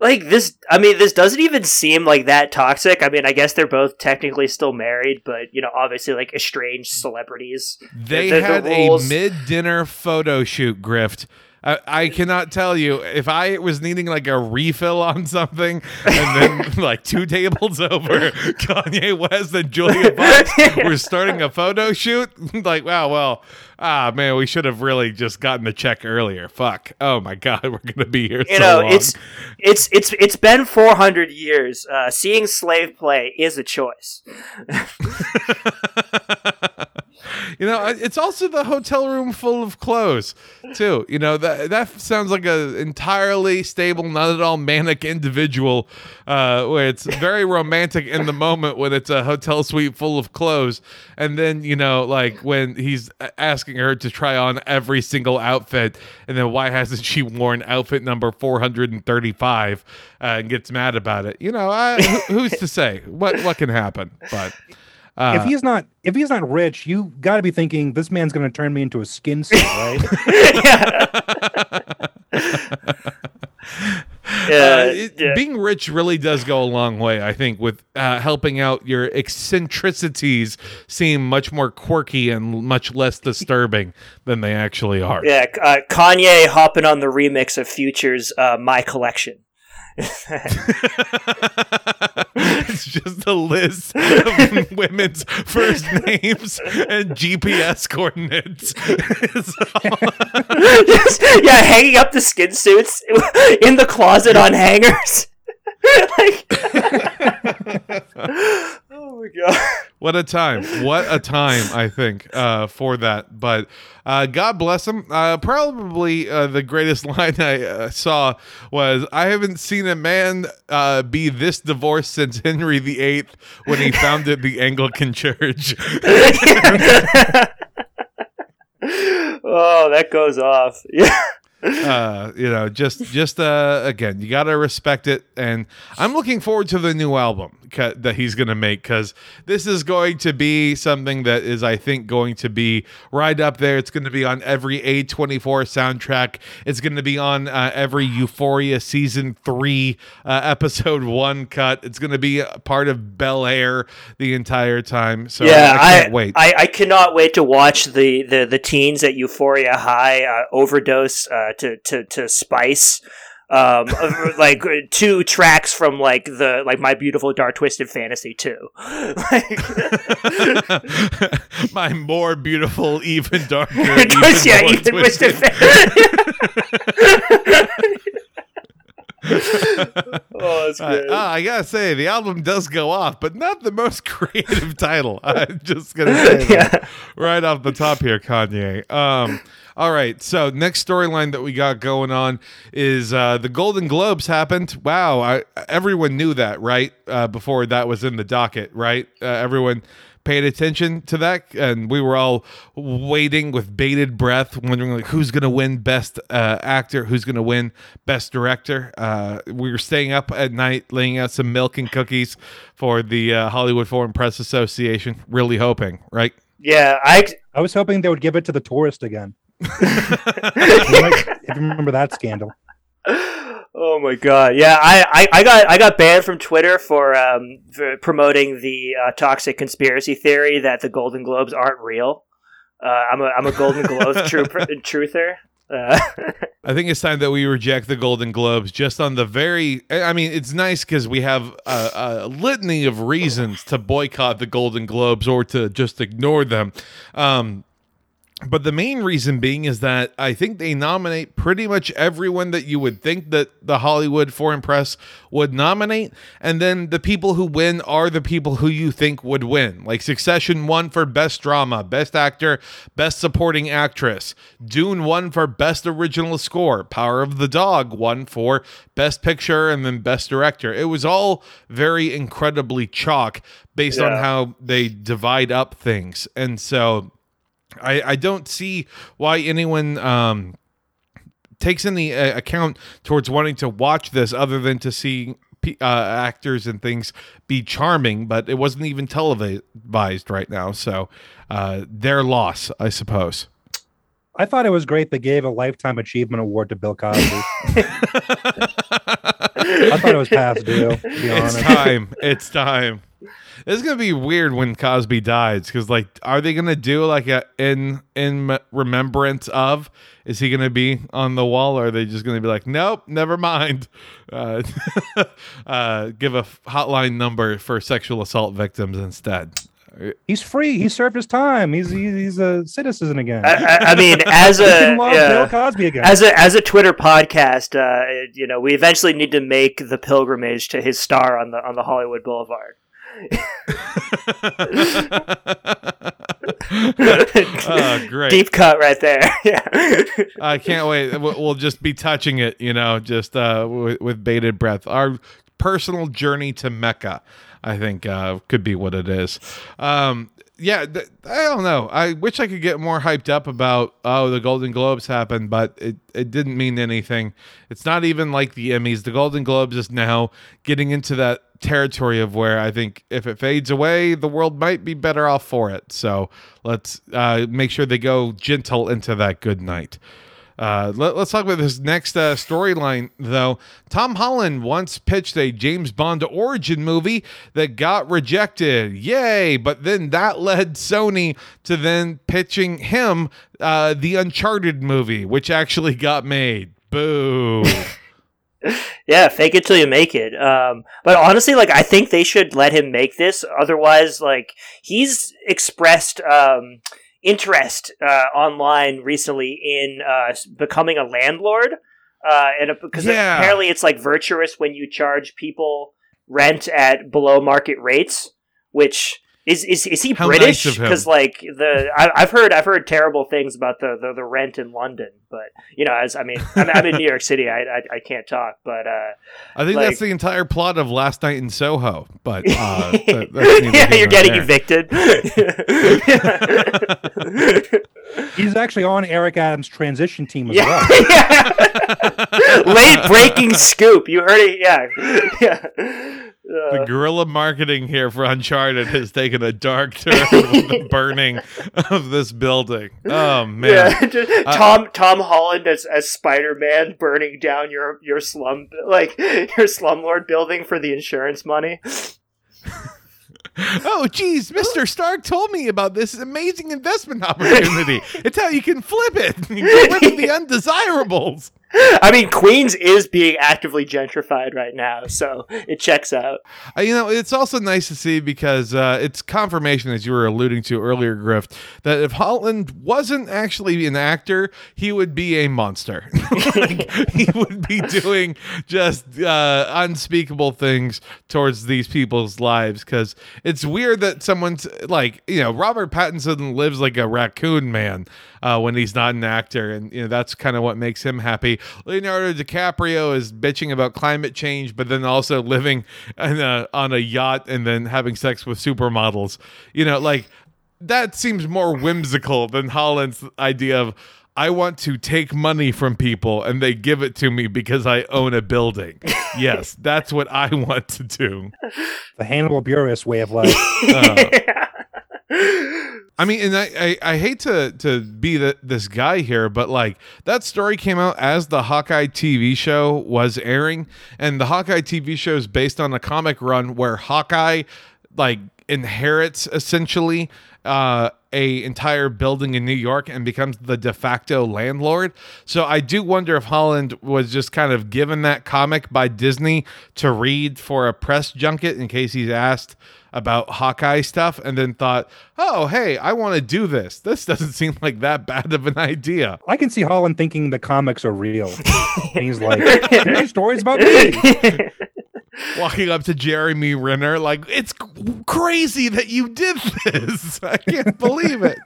Like this i mean this doesn't even seem like that toxic i mean i guess they're both technically still married but you know obviously like estranged celebrities
They
The- the- the
had a mid-dinner photo shoot, Grift. I, I cannot tell you if I was needing like a refill on something, and then like two tables over, Kanye West and Julia Fox were starting a photo shoot. like, wow, well, ah, man, we should have really just gotten the check earlier. Fuck. Oh my god, we're gonna be here.
you
so
know
long.
it's it's it's it's been 400 years uh, seeing slave play is a choice
you know, it's also the hotel room full of clothes, too. You know that that sounds like a entirely stable, not at all manic individual, uh, where it's very romantic in the moment when it's a hotel suite full of clothes, and then you know, like when he's asking her to try on every single outfit, and then why hasn't she worn outfit number four hundred and thirty-five, uh, and gets mad about it. You know, I, who's to say what what can happen? But. Uh,
if he's not if he's not rich, you got to be thinking this man's going to turn me into a skin suit, right?
yeah,
Uh, it-
yeah.
Being rich really does go a long way, I think, with uh, helping out your eccentricities seem much more quirky and much less disturbing than they actually are.
Yeah, uh, Kanye hopping on the remix of Future's uh, "My Collection."
It's just a list of women's first names and GPS coordinates.
Just- yeah, hanging up the skin suits in the closet on hangers. like, oh my god!
What a time. What a time, I think, uh, for that. But uh, God bless him. Uh, probably uh, the greatest line I uh, saw was I haven't seen a man uh, be this divorced since Henry VIII when he founded the Anglican Church.
oh, that goes off. Yeah.
Uh, you know, just just uh, again, you gotta respect it, and I'm looking forward to the new album ca- that he's gonna make because this is going to be something that is, I think, going to be right up there. It's going to be on every A24 soundtrack. It's going to be on uh, every Euphoria season three uh, episode one cut. It's going to be a part of Bel Air the entire time. So
yeah,
I can't wait.
I, I cannot wait to watch the, the, the teens at Euphoria High uh, overdose uh, to, to, to Spice. Um, like uh, two tracks from like the like my beautiful dark twisted fantasy too. like,
My more beautiful, even darker,
Twist- yeah, even
twisted
twisted. Oh, that's
Uh, uh, I gotta say, the album does go off, but not the most creative title. I'm just gonna say
Yeah.
right off the top here, Kanye. Um, all right, so next storyline that we got going on is uh, the Golden Globes happened. Wow, I, everyone knew that, right? Uh, before that was in the docket, right? Uh, everyone paid attention to that, and we were all waiting with bated breath, wondering like who's gonna win Best uh, Actor, who's gonna win Best Director. Uh, we were staying up at night, laying out some milk and cookies for the uh, Hollywood Foreign Press Association, really hoping, right?
yeah, I
I was hoping they would give it to the tourist again. You might- if you remember that scandal.
Oh my god! Yeah, I, I, I got I got banned from Twitter for, um, for promoting the uh, toxic conspiracy theory that the Golden Globes aren't real. Uh, I'm a I'm a Golden Globes true, truther. Uh,
I think it's time that we reject the Golden Globes just on the very. I mean, it's nice because we have a, a, litany of reasons to boycott the Golden Globes or to just ignore them. Um, but the main reason being is that I think they nominate pretty much everyone that you would think that the Hollywood Foreign Press would nominate, and then the people who win are the people who you think would win. Like Succession won for Best Drama, Best Actor, Best Supporting Actress. Dune won for Best Original Score. Power of the Dog won for Best Picture and then Best Director. It was all very incredibly chalk based yeah. on how they divide up things, and so I, I don't see why anyone um, takes any uh, account towards wanting to watch this other than to see uh, actors and things be charming, but it wasn't even televised right now. So uh, their loss, I suppose.
I thought it was great they gave a lifetime achievement award to Bill Cosby. I thought it was past due.
It's time. It's time. It's gonna be weird when Cosby dies because, like, are they gonna do like a in in remembrance of? Is he gonna be on the wall, or are they just gonna be like, nope, never mind? Uh, uh, give a hotline number for sexual assault victims instead.
He's free. He served his time. He's he's a citizen again.
I, I mean, as a Bill Cosby again. As a as a Twitter podcast, uh, you know, we eventually need to make the pilgrimage to his star on the on the Hollywood Boulevard
oh, great.
Deep cut right there. yeah.
I can't wait. We'll just be touching it, you know, just uh, with, with bated breath. Our personal journey to Mecca, I think, uh, could be what it is. Um, yeah, th- I don't know. I wish I could get more hyped up about oh the Golden Globes happened, but it it didn't mean anything. It's not even like the Emmys. The Golden Globes is now getting into that territory of where I think if it fades away, the world might be better off for it. So let's uh, make sure they go gentle into that good night. Uh, let, us talk about this next uh, storyline, though. Tom Holland once pitched a James Bond origin movie that got rejected. Yay! But then that led Sony to then pitching him uh, the Uncharted movie, which actually got made. Boo.
yeah, fake it till you make it. Um, but honestly, like I think they should let him make this. Otherwise, like he's expressed um, interest uh, online recently in uh, becoming a landlord, uh, and because yeah. apparently it's like virtuous when you charge people rent at below market rates, which is is is he How British? Because nice like the I, have heard I've heard terrible things about the, the, the rent in London, but you know as I mean I'm, I'm in New York City, I, I, I can't talk, but uh,
I think like, that's the entire plot of Last Night in Soho. But uh,
that, yeah, you're getting there. evicted.
He's actually on Eric Adams' transition team as yeah. well.
yeah. Late breaking scoop. You heard it? Yeah, yeah
the guerrilla marketing here for Uncharted has taken a dark turn with the burning of this building. Oh man!
Yeah, uh, Tom Tom Holland as as Spider Man burning down your your slum like your slumlord building for the insurance money.
oh, geez, Mr. Stark told me about this amazing investment opportunity. it's how you can flip it and get rid of the undesirables.
I mean, Queens is being actively gentrified right now, so it checks out.
Uh, you know, it's also nice to see because uh, it's confirmation, as you were alluding to earlier, Grift, that if Holland wasn't actually an actor, he would be a monster. like, he would be doing just uh, unspeakable things towards these people's lives because it's weird that someone's like, you know, Robert Pattinson lives like a raccoon man uh, when he's not an actor, and you know that's kind of what makes him happy. Leonardo DiCaprio is bitching about climate change, but then also living a, on a yacht and then having sex with supermodels. You know, like that seems more whimsical than Holland's idea of. I want to take money from people and they give it to me because I own a building. yes, that's what I want to do.
The Hannibal Buress way of life. Uh,
I mean, and I, I, I hate to to be the, this guy here, but like that story came out as the Hawkeye TV show was airing, and the Hawkeye TV show is based on a comic run where Hawkeye like inherits essentially uh, a entire building in New York and becomes the de facto landlord. So I do wonder if Holland was just kind of given that comic by Disney to read for a press junket in case he's asked about Hawkeye stuff and then thought, "Oh, hey, I want to do this. This doesn't seem like that bad of an idea."
I can see Holland thinking the comics are real. and he's like, "These stories about me."
walking up to Jeremy Renner like it's crazy that you did this. I can't believe it.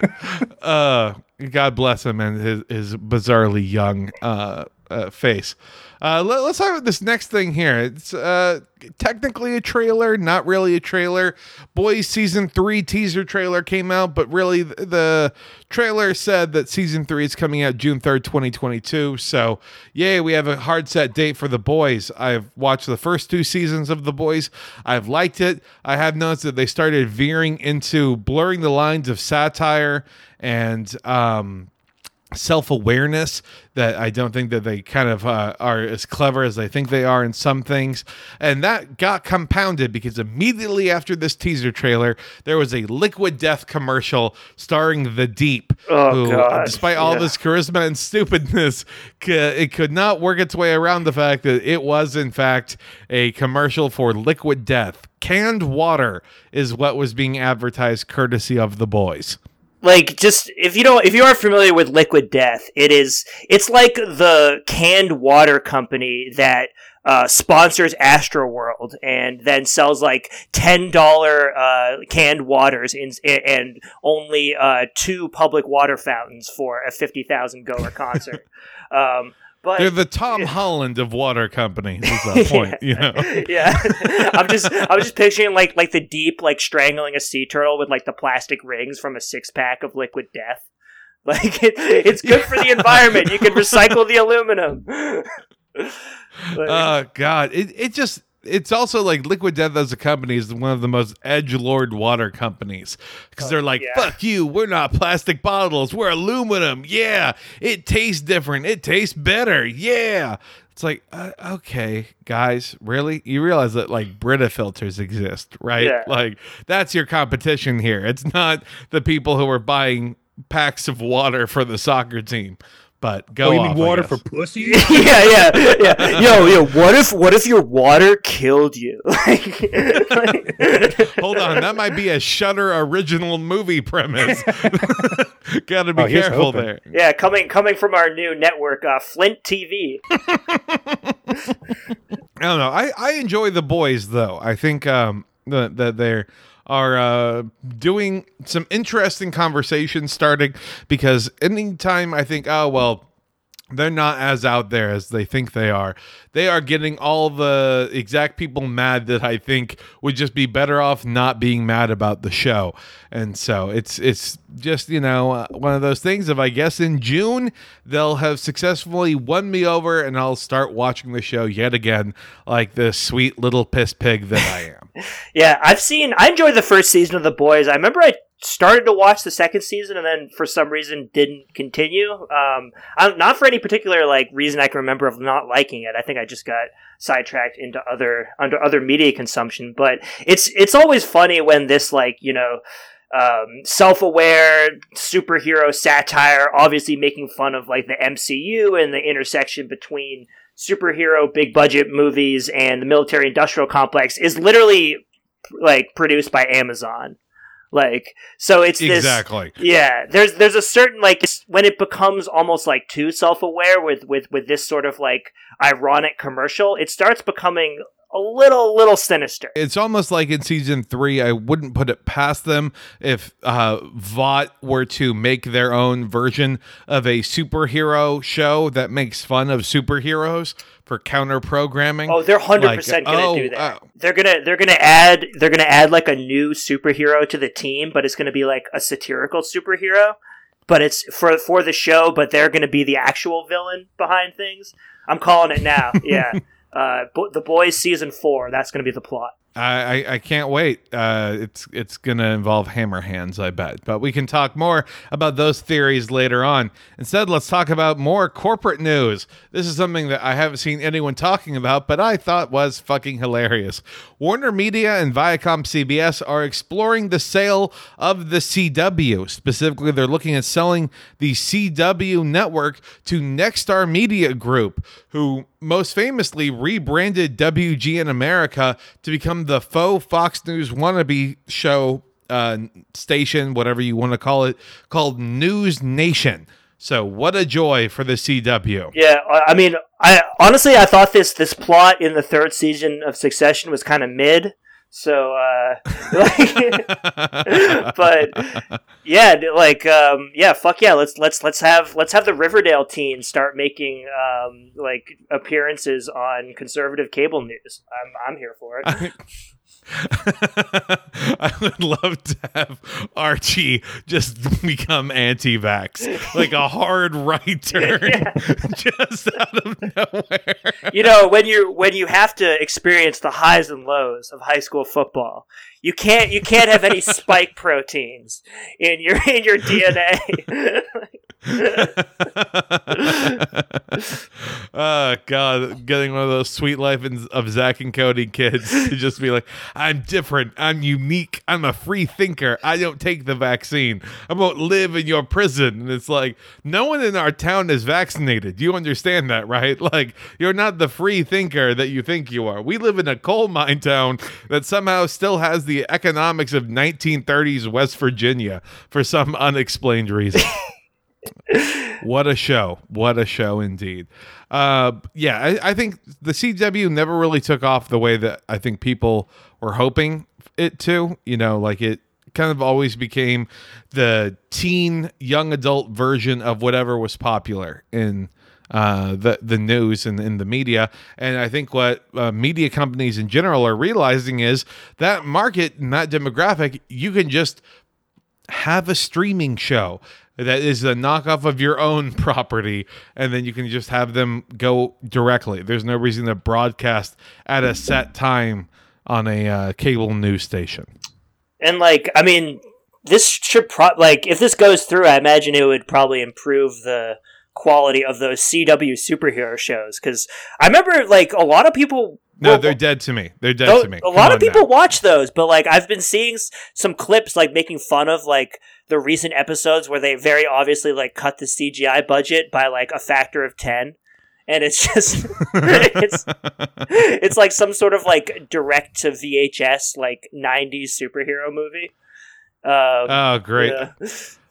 uh, God bless him and his his bizarrely young uh, uh face. Uh, let, us talk about this next thing here. It's uh, technically a trailer, not really a trailer. Boys season three teaser trailer came out, but really the, the trailer said that season three is coming out June 3rd, 2022. So, yay, we have a hard set date for The Boys. I've watched the first two seasons of The Boys. I've liked it. I have noticed that they started veering into blurring the lines of satire and um, self awareness that I don't think that they kind of uh, are as clever as they think they are in some things. And that got compounded because immediately after this teaser trailer, there was a Liquid Death commercial starring The Deep,
oh, who, God.
despite all yeah. this charisma and stupidness, it could not work its way around the fact that it was, in fact, a commercial for Liquid Death. Canned water is what was being advertised courtesy of the boys
like just if you don't if you aren't familiar with liquid death it is it's like the canned water company that uh, sponsors Astroworld and then sells like ten dollar uh, canned waters in, and only uh, two public water fountains for a fifty thousand goer concert. um, but
they're the Tom. Holland of water companies. Is the point? You know?
yeah. I'm just I'm just picturing like like the deep like strangling a sea turtle with like the plastic rings from a six pack of liquid death. Like it, it's good for the environment. You can recycle the aluminum.
Oh God! It it just it's also like Liquid Death as a company is one of the most edge lord water companies because they're like, yeah. "Fuck you, we're not plastic bottles, we're aluminum. Yeah, it tastes different, it tastes better. Yeah." It's like, uh, okay, guys, really? You realize that like Brita filters exist, right? Yeah. Like that's your competition here. It's not the people who are buying packs of water for the soccer team. But go. Oh, you off,
mean water for pussy?
yeah, yeah, yeah. Yo, yo. What if what if your water killed you?
like, Hold on, that might be a Shudder original movie premise. Got to be oh, careful there.
Yeah, coming coming from our new network, uh, Flint TV.
I don't know. I I enjoy the boys though. I think um that they're are uh, doing some interesting conversations starting because anytime I think, oh, well, they're not as out there as they think they are. They are getting all the exact people mad that I think would just be better off not being mad about the show. And so it's it's just, you know, uh, one of those things of I guess in June they'll have successfully won me over and I'll start watching the show yet again like the sweet little piss pig that I am.
yeah, I've seen I enjoyed the first season of The Boys. I remember I started to watch the second season and then for some reason didn't continue. Um, not for any particular like reason I can remember of not liking it. I think I just got sidetracked into other under other media consumption. But it's it's always funny when this like you know. Um, self-aware superhero satire, obviously making fun of like the MCU and the intersection between superhero big budget movies and the military industrial complex is literally like produced by Amazon. Like so it's
exactly
this, yeah. There's there's a certain like when it becomes almost like too self aware with with with this sort of like ironic commercial, it starts becoming a little little sinister.
It's almost like in season three, I wouldn't put it past them if uh, Vought were to make their own version of a superhero show that makes fun of superheroes for counter programming.
Oh, they're hundred like, percent gonna oh, do that. Uh, they're gonna they're gonna add they're gonna add like a new superhero to the team, but it's gonna be like a satirical superhero. But it's for for the show, but they're gonna be the actual villain behind things. I'm calling it now. Yeah. uh, the Boys season four. That's going to be the plot.
I, I, I can't wait. Uh, it's it's gonna involve hammer hands, I bet. But we can talk more about those theories later on. Instead, let's talk about more corporate news. This is something that I haven't seen anyone talking about, but I thought was fucking hilarious. Warner Media and Viacom CBS are exploring the sale of the CW. Specifically, they're looking at selling the CW network to Nexstar Media Group, who most famously rebranded WGN America to become the faux Fox News wannabe show uh, station, whatever you want to call it, called News Nation. So, what a joy for the CW.
Yeah, I I mean, I honestly I thought this this plot in the third season of Succession was kind of mid. So, uh, like, but yeah, like, um, yeah, fuck yeah, let's let's let's have let's have the Riverdale teens start making um, like appearances on conservative cable news. I'm I'm here for it.
I would love to have Archie just become anti-vax, like a hard right turn,
Yeah.
just out of nowhere.
you know when you when you have to experience the highs and lows of high school football you can't you can't have any spike proteins in your in your dna
oh god, getting one of those Suite Life of Zack and Cody kids to just be like, I'm different, I'm unique, I'm a free thinker. I don't take the vaccine. I won't live in your prison. And it's like, no one in our town is vaccinated. You understand that, right? Like, you're not the free thinker that you think you are. We live in a coal mine town that somehow still has the economics of 1930s West Virginia for some unexplained reason. what a show. What a show indeed. Uh yeah I, I think the cw never really took off the way that i think people were hoping it to you know like it kind of always became the teen young adult version of whatever was popular in uh, the the news and in the media, and I think what uh, media companies in general are realizing is that market and that demographic, you can just have a streaming show that is a knockoff of your own property and then you can just have them go directly. There's no reason to broadcast at a set time on a uh, cable news station.
And like i mean this should pro like if this goes through i imagine it would probably improve the quality of those cw superhero shows because i remember like a lot of people
no
well,
they're dead to me. They're dead to me.
A
Come
lot of people
now.
watch those, but like I've been seeing s- some clips like making fun of like the recent episodes where they very obviously like cut the CGI budget by like a factor of 10 and it's just it's it's like some sort of like direct to VHS like 90s superhero movie. Um,
oh great
yeah.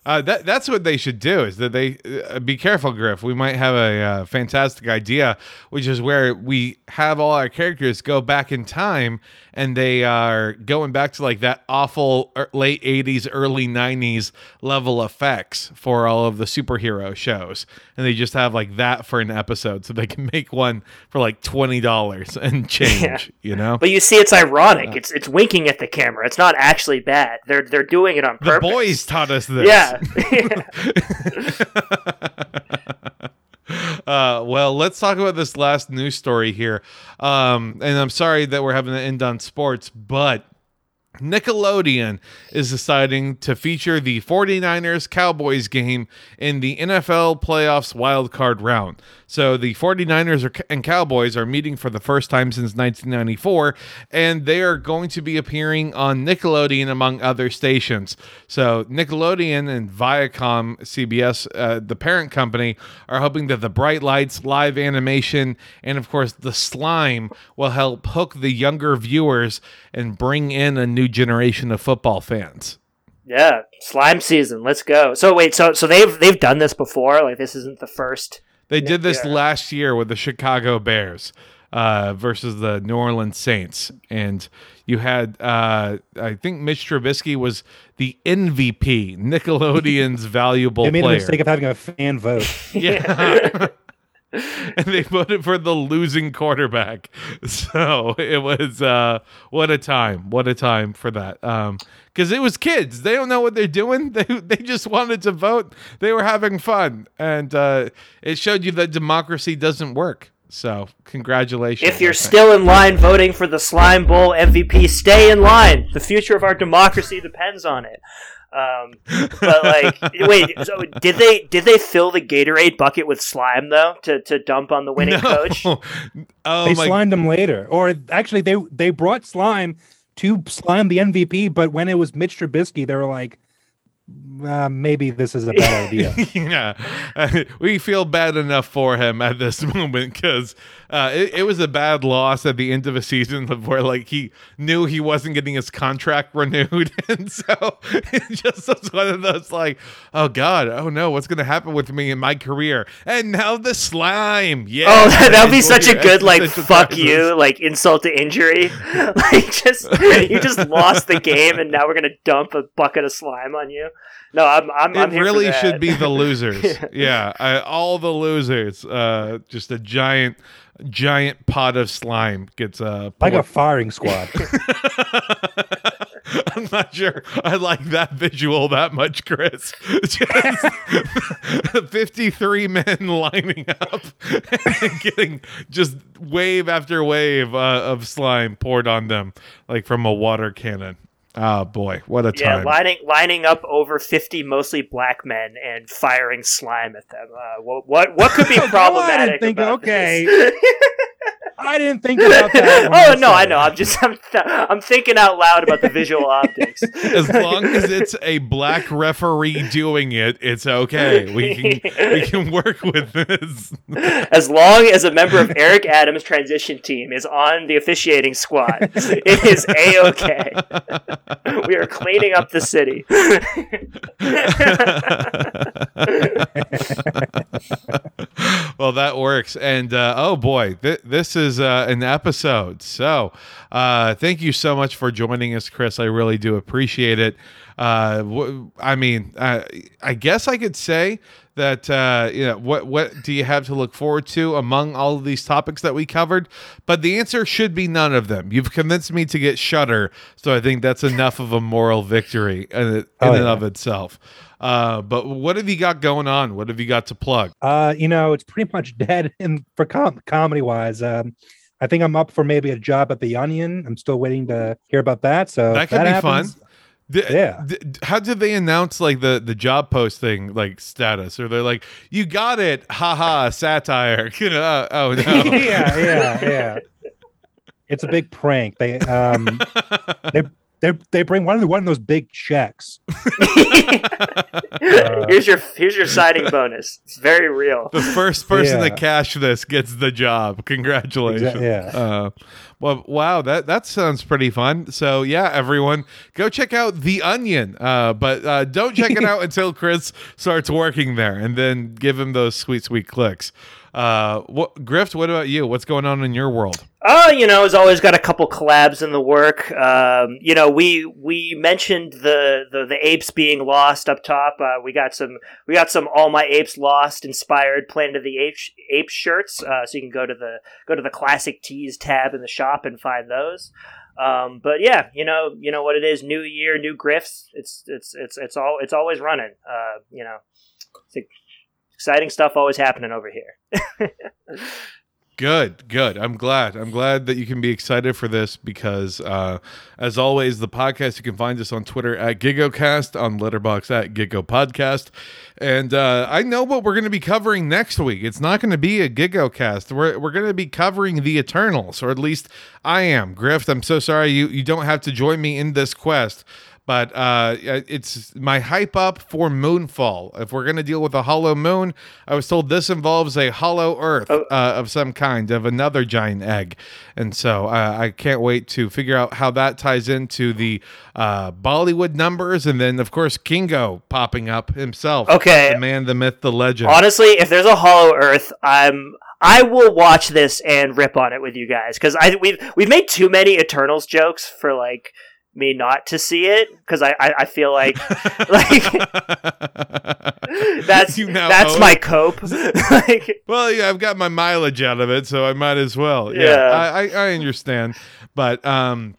Uh, that that's what they should do. Is that they uh, be careful, Grift? We might have a uh, fantastic idea, which is where we have all our characters go back in time, and they are going back to like that awful er- late '80s, early '90s level effects for all of the superhero shows, and they just have like that for an episode, so they can make one for like twenty dollars and change. You know,
But you see, it's ironic. It's it's winking at the camera. It's not actually bad. They're they're doing it on purpose.
the boys taught us this.
Yeah.
uh, well, let's talk about this last news story here. Um, and I'm sorry that we're having to end on sports, but Nickelodeon is deciding to feature the 49ers Cowboys game in the NFL playoffs wild card round. So the 49ers are, and Cowboys are meeting for the first time since 1994 and they are going to be appearing on Nickelodeon among other stations. So Nickelodeon and Viacom CBS uh, the parent company are hoping that the bright lights, live animation and of course the slime will help hook the younger viewers and bring in a new generation of football fans.
Yeah, slime season. Let's go. So wait, so so they've they've done this before. Like this isn't the first.
They did this
Yeah.
last year with the Chicago Bears uh, versus the New Orleans Saints, and you had uh, I think Mitch Trubisky was the MVP, Nickelodeon's valuable
They made
player.
a mistake of having a fan vote.
Yeah. and they voted for the losing quarterback. So it was uh what a time. What a time for that. Um cuz it was kids. They don't know what they're doing. They they just wanted to vote. They were having fun and uh it showed you that democracy doesn't work. So congratulations.
If you're still in line voting for the Slime Bowl MVP, stay in line. The future of our democracy depends on it. Um, but like, wait, so did they did they fill the Gatorade bucket with slime though to, to dump on the winning
No.
coach?
Oh
they
my
slimed him later, or actually, they they brought slime to slime the MVP. But when it was Mitch Trubisky, they were like, uh, maybe this is a bad idea.
yeah, we feel bad enough for him at this moment because uh, it, it was a bad loss at the end of a season where like he knew he wasn't getting his contract renewed, and so it just was one of those like, oh god, oh no, what's gonna happen with me in my career? And now the slime, yeah.
Oh, that would be such a good like fuck
crisis.
you, like insult to injury. like just you just lost the game, and now we're gonna dump a bucket of slime on you. No, I'm I'm, I'm
it
here for
really
that.
should be the losers.
Yeah.
yeah, I, all the losers. Uh, just a giant, giant pot of slime gets uh,
like a firing squad.
I'm not sure I like that visual that much, Chris. Just 53 men lining up and getting just wave after wave uh, of slime poured on them, like from a water cannon. Oh boy, what a
Yeah,
time!
lining lining up over fifty mostly black men and firing slime at them. Uh, what what what could be
I didn't
problematic?
think-
about
okay.
this?
I didn't think about that.
oh
I
no,
said
I
it.
know. I'm just I'm, th- I'm thinking out loud about the visual optics.
as long as it's a black referee doing it, it's okay. We can we can work with this.
As long as a member of Eric Adams' transition team is on the officiating squad, it is a okay. We are cleaning up the city.
well, that works. And uh, oh boy, th- this is uh, an episode. So uh, thank you so much for joining us, Chris. I really do appreciate it. Uh, w- I mean, uh, I guess I could say that uh, you know what what do you have to look forward to among all of these topics that we covered? But the answer should be none of them. You've convinced me to get Shudder, so I think that's enough of a moral victory in, in
Oh,
and
yeah.
of itself. Uh, but what have you got going on? What have you got to plug?
Uh, you know, it's pretty much dead in for com- comedy wise. Um, I think I'm up for maybe a job at the Onion. I'm still waiting to hear about that. So
That could be
happens-
fun. D-
Yeah.
d- how did they announce like the the job post thing like status? Or they're like, "You got it, haha, satire." You know, uh, oh no.
yeah, yeah, yeah. It's a big prank. They um they they they bring one of the, one of those big checks.
here's your here's your signing bonus. It's very real.
the first person to cash this gets the job. Congratulations.
Exa- yeah.
Uh, well, wow, that that sounds pretty fun. So yeah, everyone, go check out The Onion. Uh, but uh, don't check it out until Chris starts working there, and then give him those sweet, sweet clicks. Uh, what Grift? What about you? What's going on in your world?
Oh, you know, has always got a couple collabs in the work. Um, you know, we we mentioned the, the the apes being lost up top. Uh, we got some we got some all my apes lost inspired Planet of the Apes ape shirts. Uh, so you can go to the go to the classic tees tab in the shop and find those. Um, but yeah, you know, you know what it is. New year, new grifts. It's it's it's it's all it's always running. Uh, you know, exciting stuff always happening over here.
Good, good. I'm glad. I'm glad that you can be excited for this because, uh, as always, the podcast you can find us on Twitter at GigoCast, on Letterboxd at Gigo and uh, I know what we're going to be covering next week. It's not going to be a GigoCast. We're we're going to be covering the Eternals, or at least I am. Grift, I'm so sorry you you don't have to join me in this quest. But uh, it's my hype up for Moonfall. If we're going to deal with a hollow moon, I was told this involves a hollow Earth
Oh.
uh, of some kind, of another giant egg. And so uh, I can't wait to figure out how that ties into the uh, Bollywood numbers. And then, of course, Kingo popping up himself.
Okay.
The man, the myth, the legend.
Honestly, if there's a Hollow Earth, I'm I will watch this and rip on it with you guys because I we've we've made too many Eternals jokes for like me not to see it because I, I I feel like like that's that's my cope. like,
Well, yeah, I've got my mileage out of it, so I might as well. Yeah,
Yeah.
I, I, I understand, but um,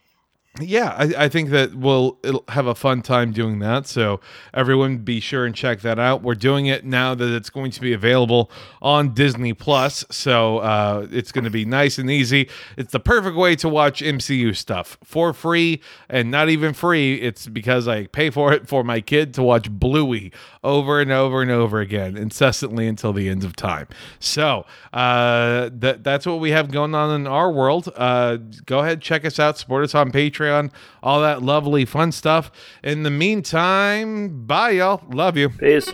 yeah, I, I think that we'll have a fun time doing that. So everyone, be sure and check that out. We're doing it now that it's going to be available on Disney Plus, so uh, it's going to be nice and easy. It's the perfect way to watch MCU stuff for free, and not even free. It's because I pay for it for my kid to watch Bluey over and over and over again, incessantly until the end of time. So uh, that that's what we have going on in our world. Uh, go ahead, check us out, support us on Patreon. Patreon, all that lovely fun stuff. In the meantime, bye, y'all. Love you.
Peace.